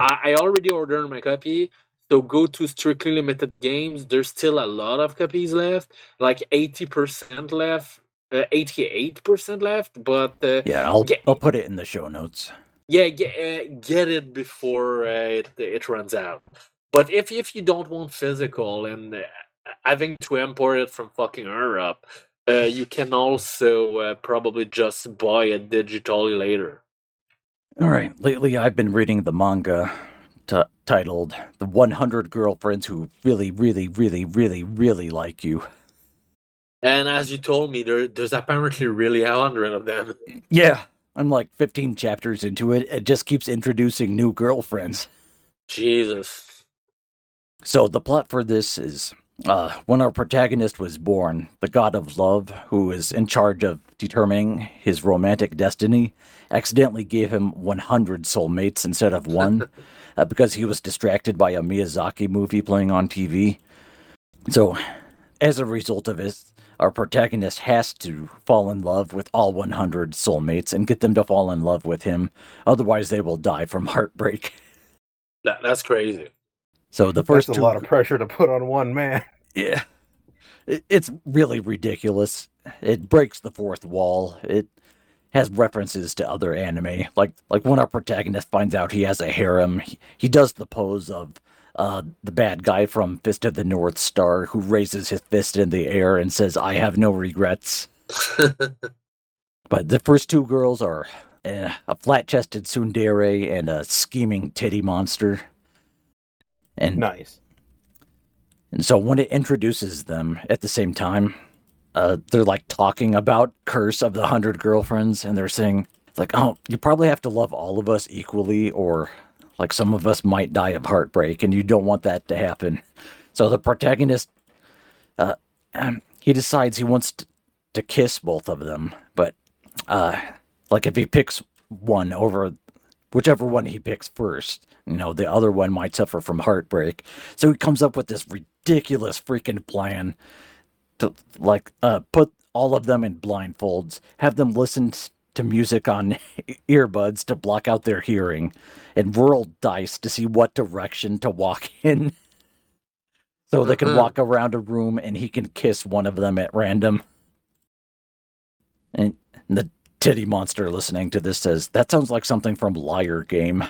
I, I already ordered my copy. So go to Strictly Limited Games. There's still a lot of copies left, like eighty percent left, uh, eighty-eight percent left. But uh, Yeah, I'll Get- I'll put it in the show notes. yeah, get uh, get it before uh, it it runs out. But if if you don't want physical and uh, having to import it from fucking Europe, uh, you can also uh, probably just buy it digitally later. All right. Lately, I've been reading the manga t- titled "The 100 Girlfriends Who Really, Really, Really, Really, Really Like You." And as you told me, there there's apparently really a hundred of them. Yeah, I'm like 15 chapters into it. It just keeps introducing new girlfriends. Jesus. So the plot for this is uh, when our protagonist was born, the god of love, who is in charge of determining his romantic destiny, accidentally gave him 100 soulmates instead of one uh, because he was distracted by a Miyazaki movie playing on TV. So, as a result of this, our protagonist has to fall in love with all 100 soulmates and get them to fall in love with him. Otherwise, they will die from heartbreak. That, that's crazy. So the first That's a two lot of pressure to put on one man. Yeah. It, it's really ridiculous. It breaks the fourth wall. It has references to other anime. Like like when our protagonist finds out he has a harem, he, he does the pose of uh, the bad guy from Fist of the North Star who raises his fist in the air and says, I have no regrets. But the first two girls are uh, a flat chested tsundere and a scheming titty monster. And Nice. and so when it introduces them at the same time, uh, they're like talking about Curse of the Hundred Girlfriends, and they're saying, like, oh, you probably have to love all of us equally, or like some of us might die of heartbreak, and you don't want that to happen. So the protagonist, uh, um, he decides he wants to, to kiss both of them, but uh, like if he picks one over whichever one he picks first, you know, the other one might suffer from heartbreak. So he comes up with this ridiculous freaking plan to like uh put all of them in blindfolds, have them listen to music on earbuds to block out their hearing, and roll dice to see what direction to walk in. So they can Mhm. walk around a room and he can kiss one of them at random. And the titty monster listening to this says, That sounds like something from Liar Game.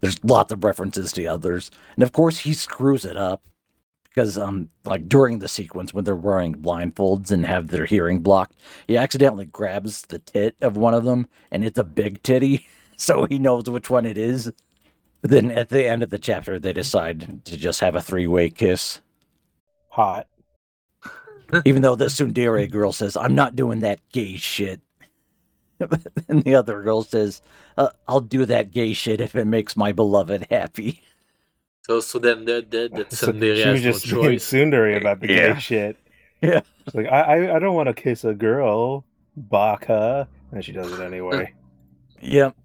There's lots of references to others. And of course, he screws it up because, um, like during the sequence when they're wearing blindfolds and have their hearing blocked, he accidentally grabs the tit of one of them and it's a big titty. So he knows which one it is. Then at the end of the chapter, they decide to just have a three way kiss. Hot. Even though the tsundere girl says, I'm not doing that gay shit. and the other girl says, uh, I'll do that gay shit if it makes my beloved happy. So so then the the, the So Tsundere she has was no just being choice. tsundere about the Yeah. gay shit. Yeah. She's like, I, I, I don't want to kiss a girl, Baka. And she does it anyway. Yep.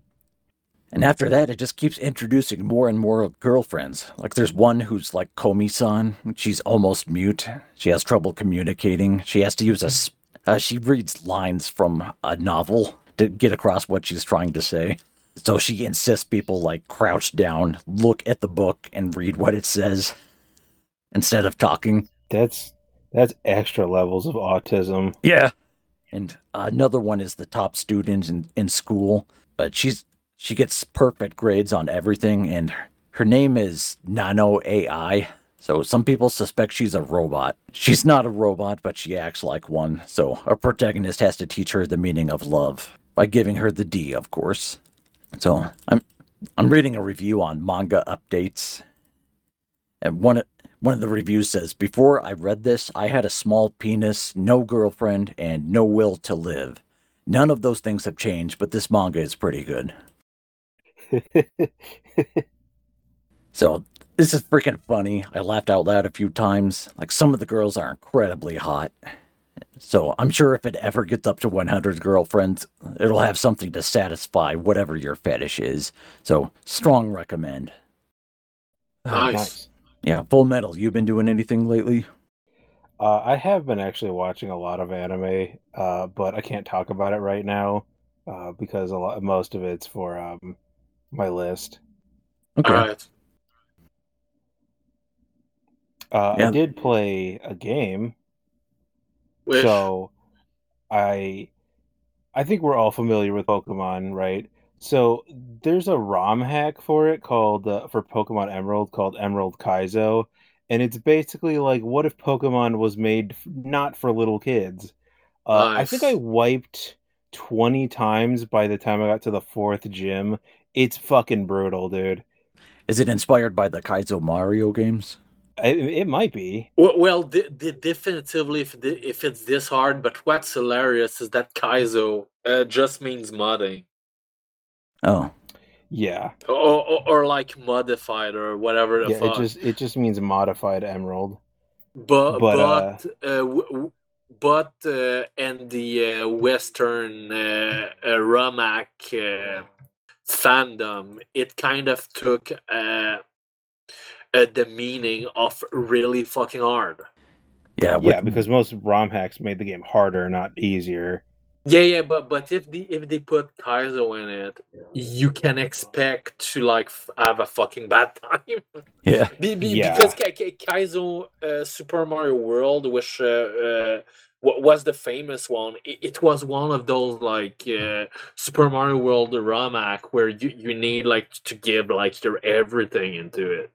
And after that, it just keeps introducing more and more girlfriends. Like there's one who's like Komi-san. She's almost mute. She has trouble communicating. She has to use a. s- Uh, she reads lines from a novel to get across what she's trying to say. So she insists people like crouch down, look at the book, and read what it says instead of talking. That's that's extra levels of autism. Yeah. And another one is the top student in, in school, but she's she gets perfect grades on everything, and her, her name is Nano AI. So some people suspect she's a robot. She's not a robot, but she acts like one. So our protagonist has to teach her the meaning of love by giving her the D, of course. So I'm I'm reading a review on manga updates. And one one of the reviews says, Before I read this, I had a small penis, no girlfriend, and no will to live. None of those things have changed, but this manga is pretty good. So this is freaking funny. I laughed out loud a few times. Like some of the girls are incredibly hot. So I'm sure if it ever gets up to 100 girlfriends, it'll have something to satisfy whatever your fetish is. So strong recommend. Nice. Yeah, Full Metal. You've been doing anything lately? Uh, I have been actually watching a lot of anime, uh, but I can't talk about it right now uh, because a lot, most of it's for um, my list. Okay. All right. Uh, Yeah. I did play a game, Which, so I I think we're all familiar with Pokemon, right? So there's a ROM hack for it called uh, for Pokemon Emerald called Emerald Kaizo, and it's basically like what if Pokemon was made f- not for little kids? Uh, I think I wiped 20 times by the time I got to the fourth gym. It's fucking brutal, dude. Is it inspired by the Kaizo Mario games? It, it might be. well, well de- de- definitively, if, the, if it's this hard, but what's hilarious is that Kaizo uh, just means modding. Oh, Yeah. Or, or, or like modified or whatever the Yeah, it just it just means modified emerald. but but, but uh, w- w- but uh, in the uh, Western uh, uh, ROM hack uh, fandom, it kind of took uh, the meaning of really fucking hard. yeah. with- Yeah, because most ROM hacks made the game harder, not easier. Yeah, yeah, but but if the if they put Kaizo in it, you can expect to like f- have a fucking bad time. yeah. Be, be, Yeah. Because Ka- Ka- Kaizo uh, Super Mario World, which uh, uh, was the famous one, it, it was one of those like uh, Super Mario World ROM hack where you, you need like to give like your everything into it.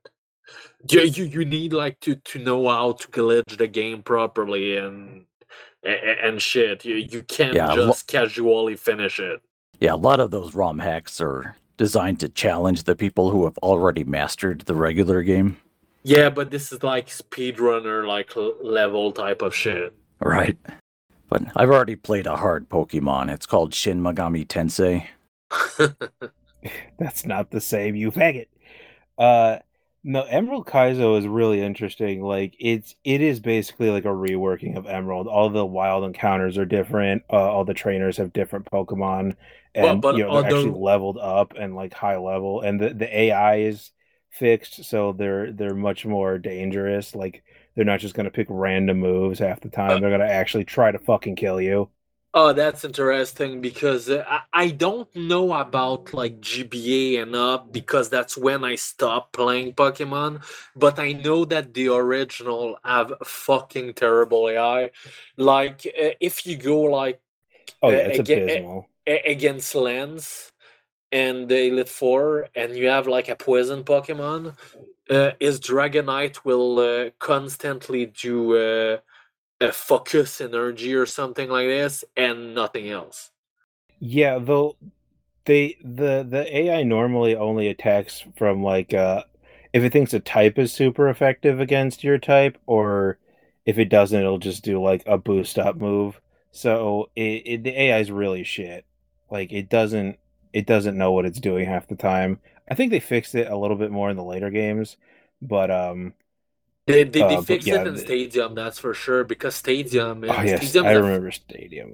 You, you you need like to to know how to glitch the game properly and and, and shit. You you can't Yeah, lo- just casually finish it. Yeah, a lot of those ROM hacks are designed to challenge the people who have already mastered the regular game. Yeah, but this is like speedrunner like level type of shit. Right. But I've already played a hard Pokemon. It's called Shin Megami Tensei. That's not the same, you faggot. Uh no, Emerald Kaizo is really interesting. Like it's it is basically like a reworking of Emerald. All the wild encounters are different. Uh, all the trainers have different Pokemon, and you know they're actually although- leveled up and like high level. And the the AI is fixed, so they're they're much more dangerous. Like they're not just gonna pick random moves half the time. Uh, they're gonna actually try to fucking kill you. Oh, that's interesting because uh, I, I don't know about like GBA and up because that's when I stopped playing Pokemon. But I know that the original have fucking terrible AI. Like uh, if you go like Oh yeah, it's again- abysmal. a- against Lance and the Elite Four, and you have like a poison Pokemon, uh, his Dragonite will uh, constantly do uh, a focus energy or something like this, and nothing else. Yeah, though they the the AI normally only attacks from like uh if it thinks a type is super effective against your type, or if it doesn't, it'll just do like a boost up move. So it, it the AI is really shit. Like it doesn't it doesn't know what it's doing half the time. I think they fixed it a little bit more in the later games, but um They, they, Uh, they but fixed yeah, it in the- Stadium, that's for sure. Because Stadium, oh yes, Stadium, I is a- remember Stadium.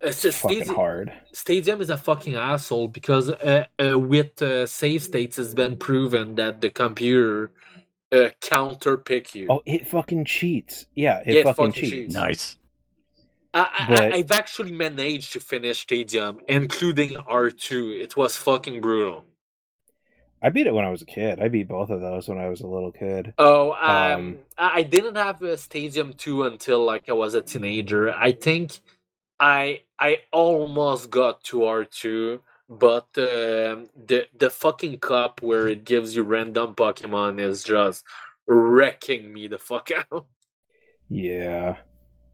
it's It's a fucking Stadium, hard. Stadium is a fucking asshole because uh, uh, with uh, save states, it's been proven that the computer uh, counter pick you. Oh, it fucking cheats. Yeah, it Yeah, it fucking, fucking cheats. cheats. Nice. I, I, But- I've actually managed to finish Stadium, including R2. It was fucking brutal. I beat it when I was a kid. I beat both of those when I was a little kid. Oh, um, Um, I I didn't have a Stadium 2 until like I was a teenager. I think I I almost got to R2, but um, the the fucking cup where it gives you random Pokemon is just wrecking me the fuck out. Yeah,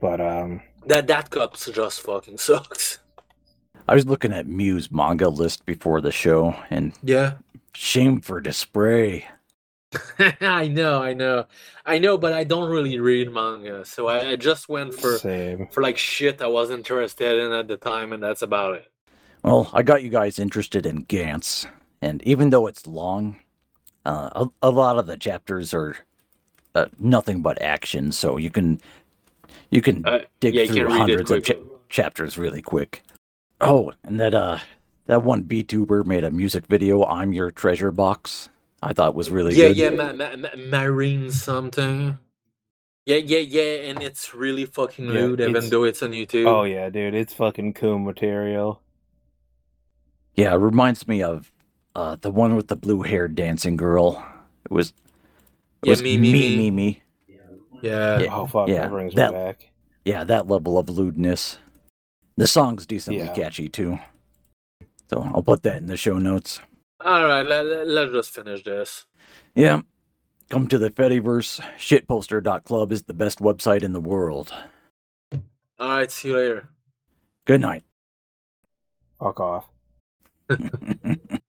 but um, That that cup just fucking sucks. I was looking at Mew's manga list before the show, and Yeah. Shame for display. I know, I know, I know, but I don't really read manga, so I, I just went for same. for like shit I was interested in at the time, and that's about it. Well, I got you guys interested in Gantz, and even though it's long, uh, a, a lot of the chapters are uh, nothing but action, so you can you can Uh, dig yeah, through can hundreds of cha- chapters really quick. Oh, and that uh that one VTuber made a music video, "I'm Your Treasure Box." I thought was really yeah, good. yeah, ma- ma- ma- marine something. Yeah, yeah, yeah, and it's really fucking Yeah, lewd, even though it's on YouTube. Oh yeah, dude, it's fucking cool material. Yeah, it reminds me of uh, the one with the blue haired dancing girl. It was, it Yeah, was me, me, me, me. me, me. yeah. Yeah, oh fuck, yeah, that brings that- me back. Yeah, that level of lewdness. The song's decently Yeah. catchy too. So I'll put that in the show notes. All right, let, let, let's just finish this. Yeah. Come to the Fediverse. Shitposter.club is the best website in the world. All right, see you later. Good night. Fuck off.「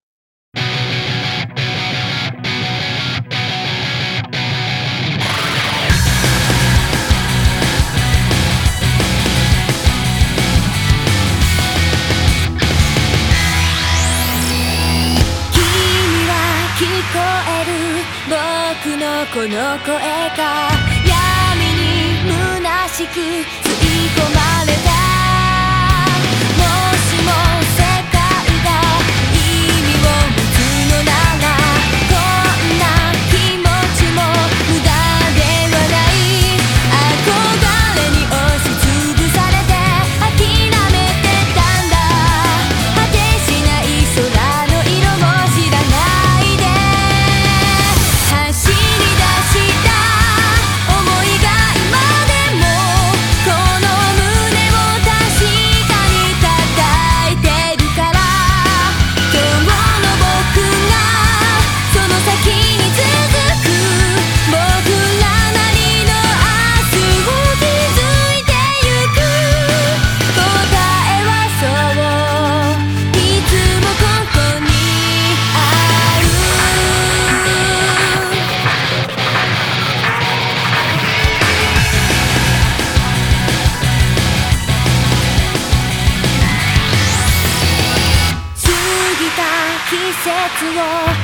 この声が闇に虚しく吸い込まれた」「执着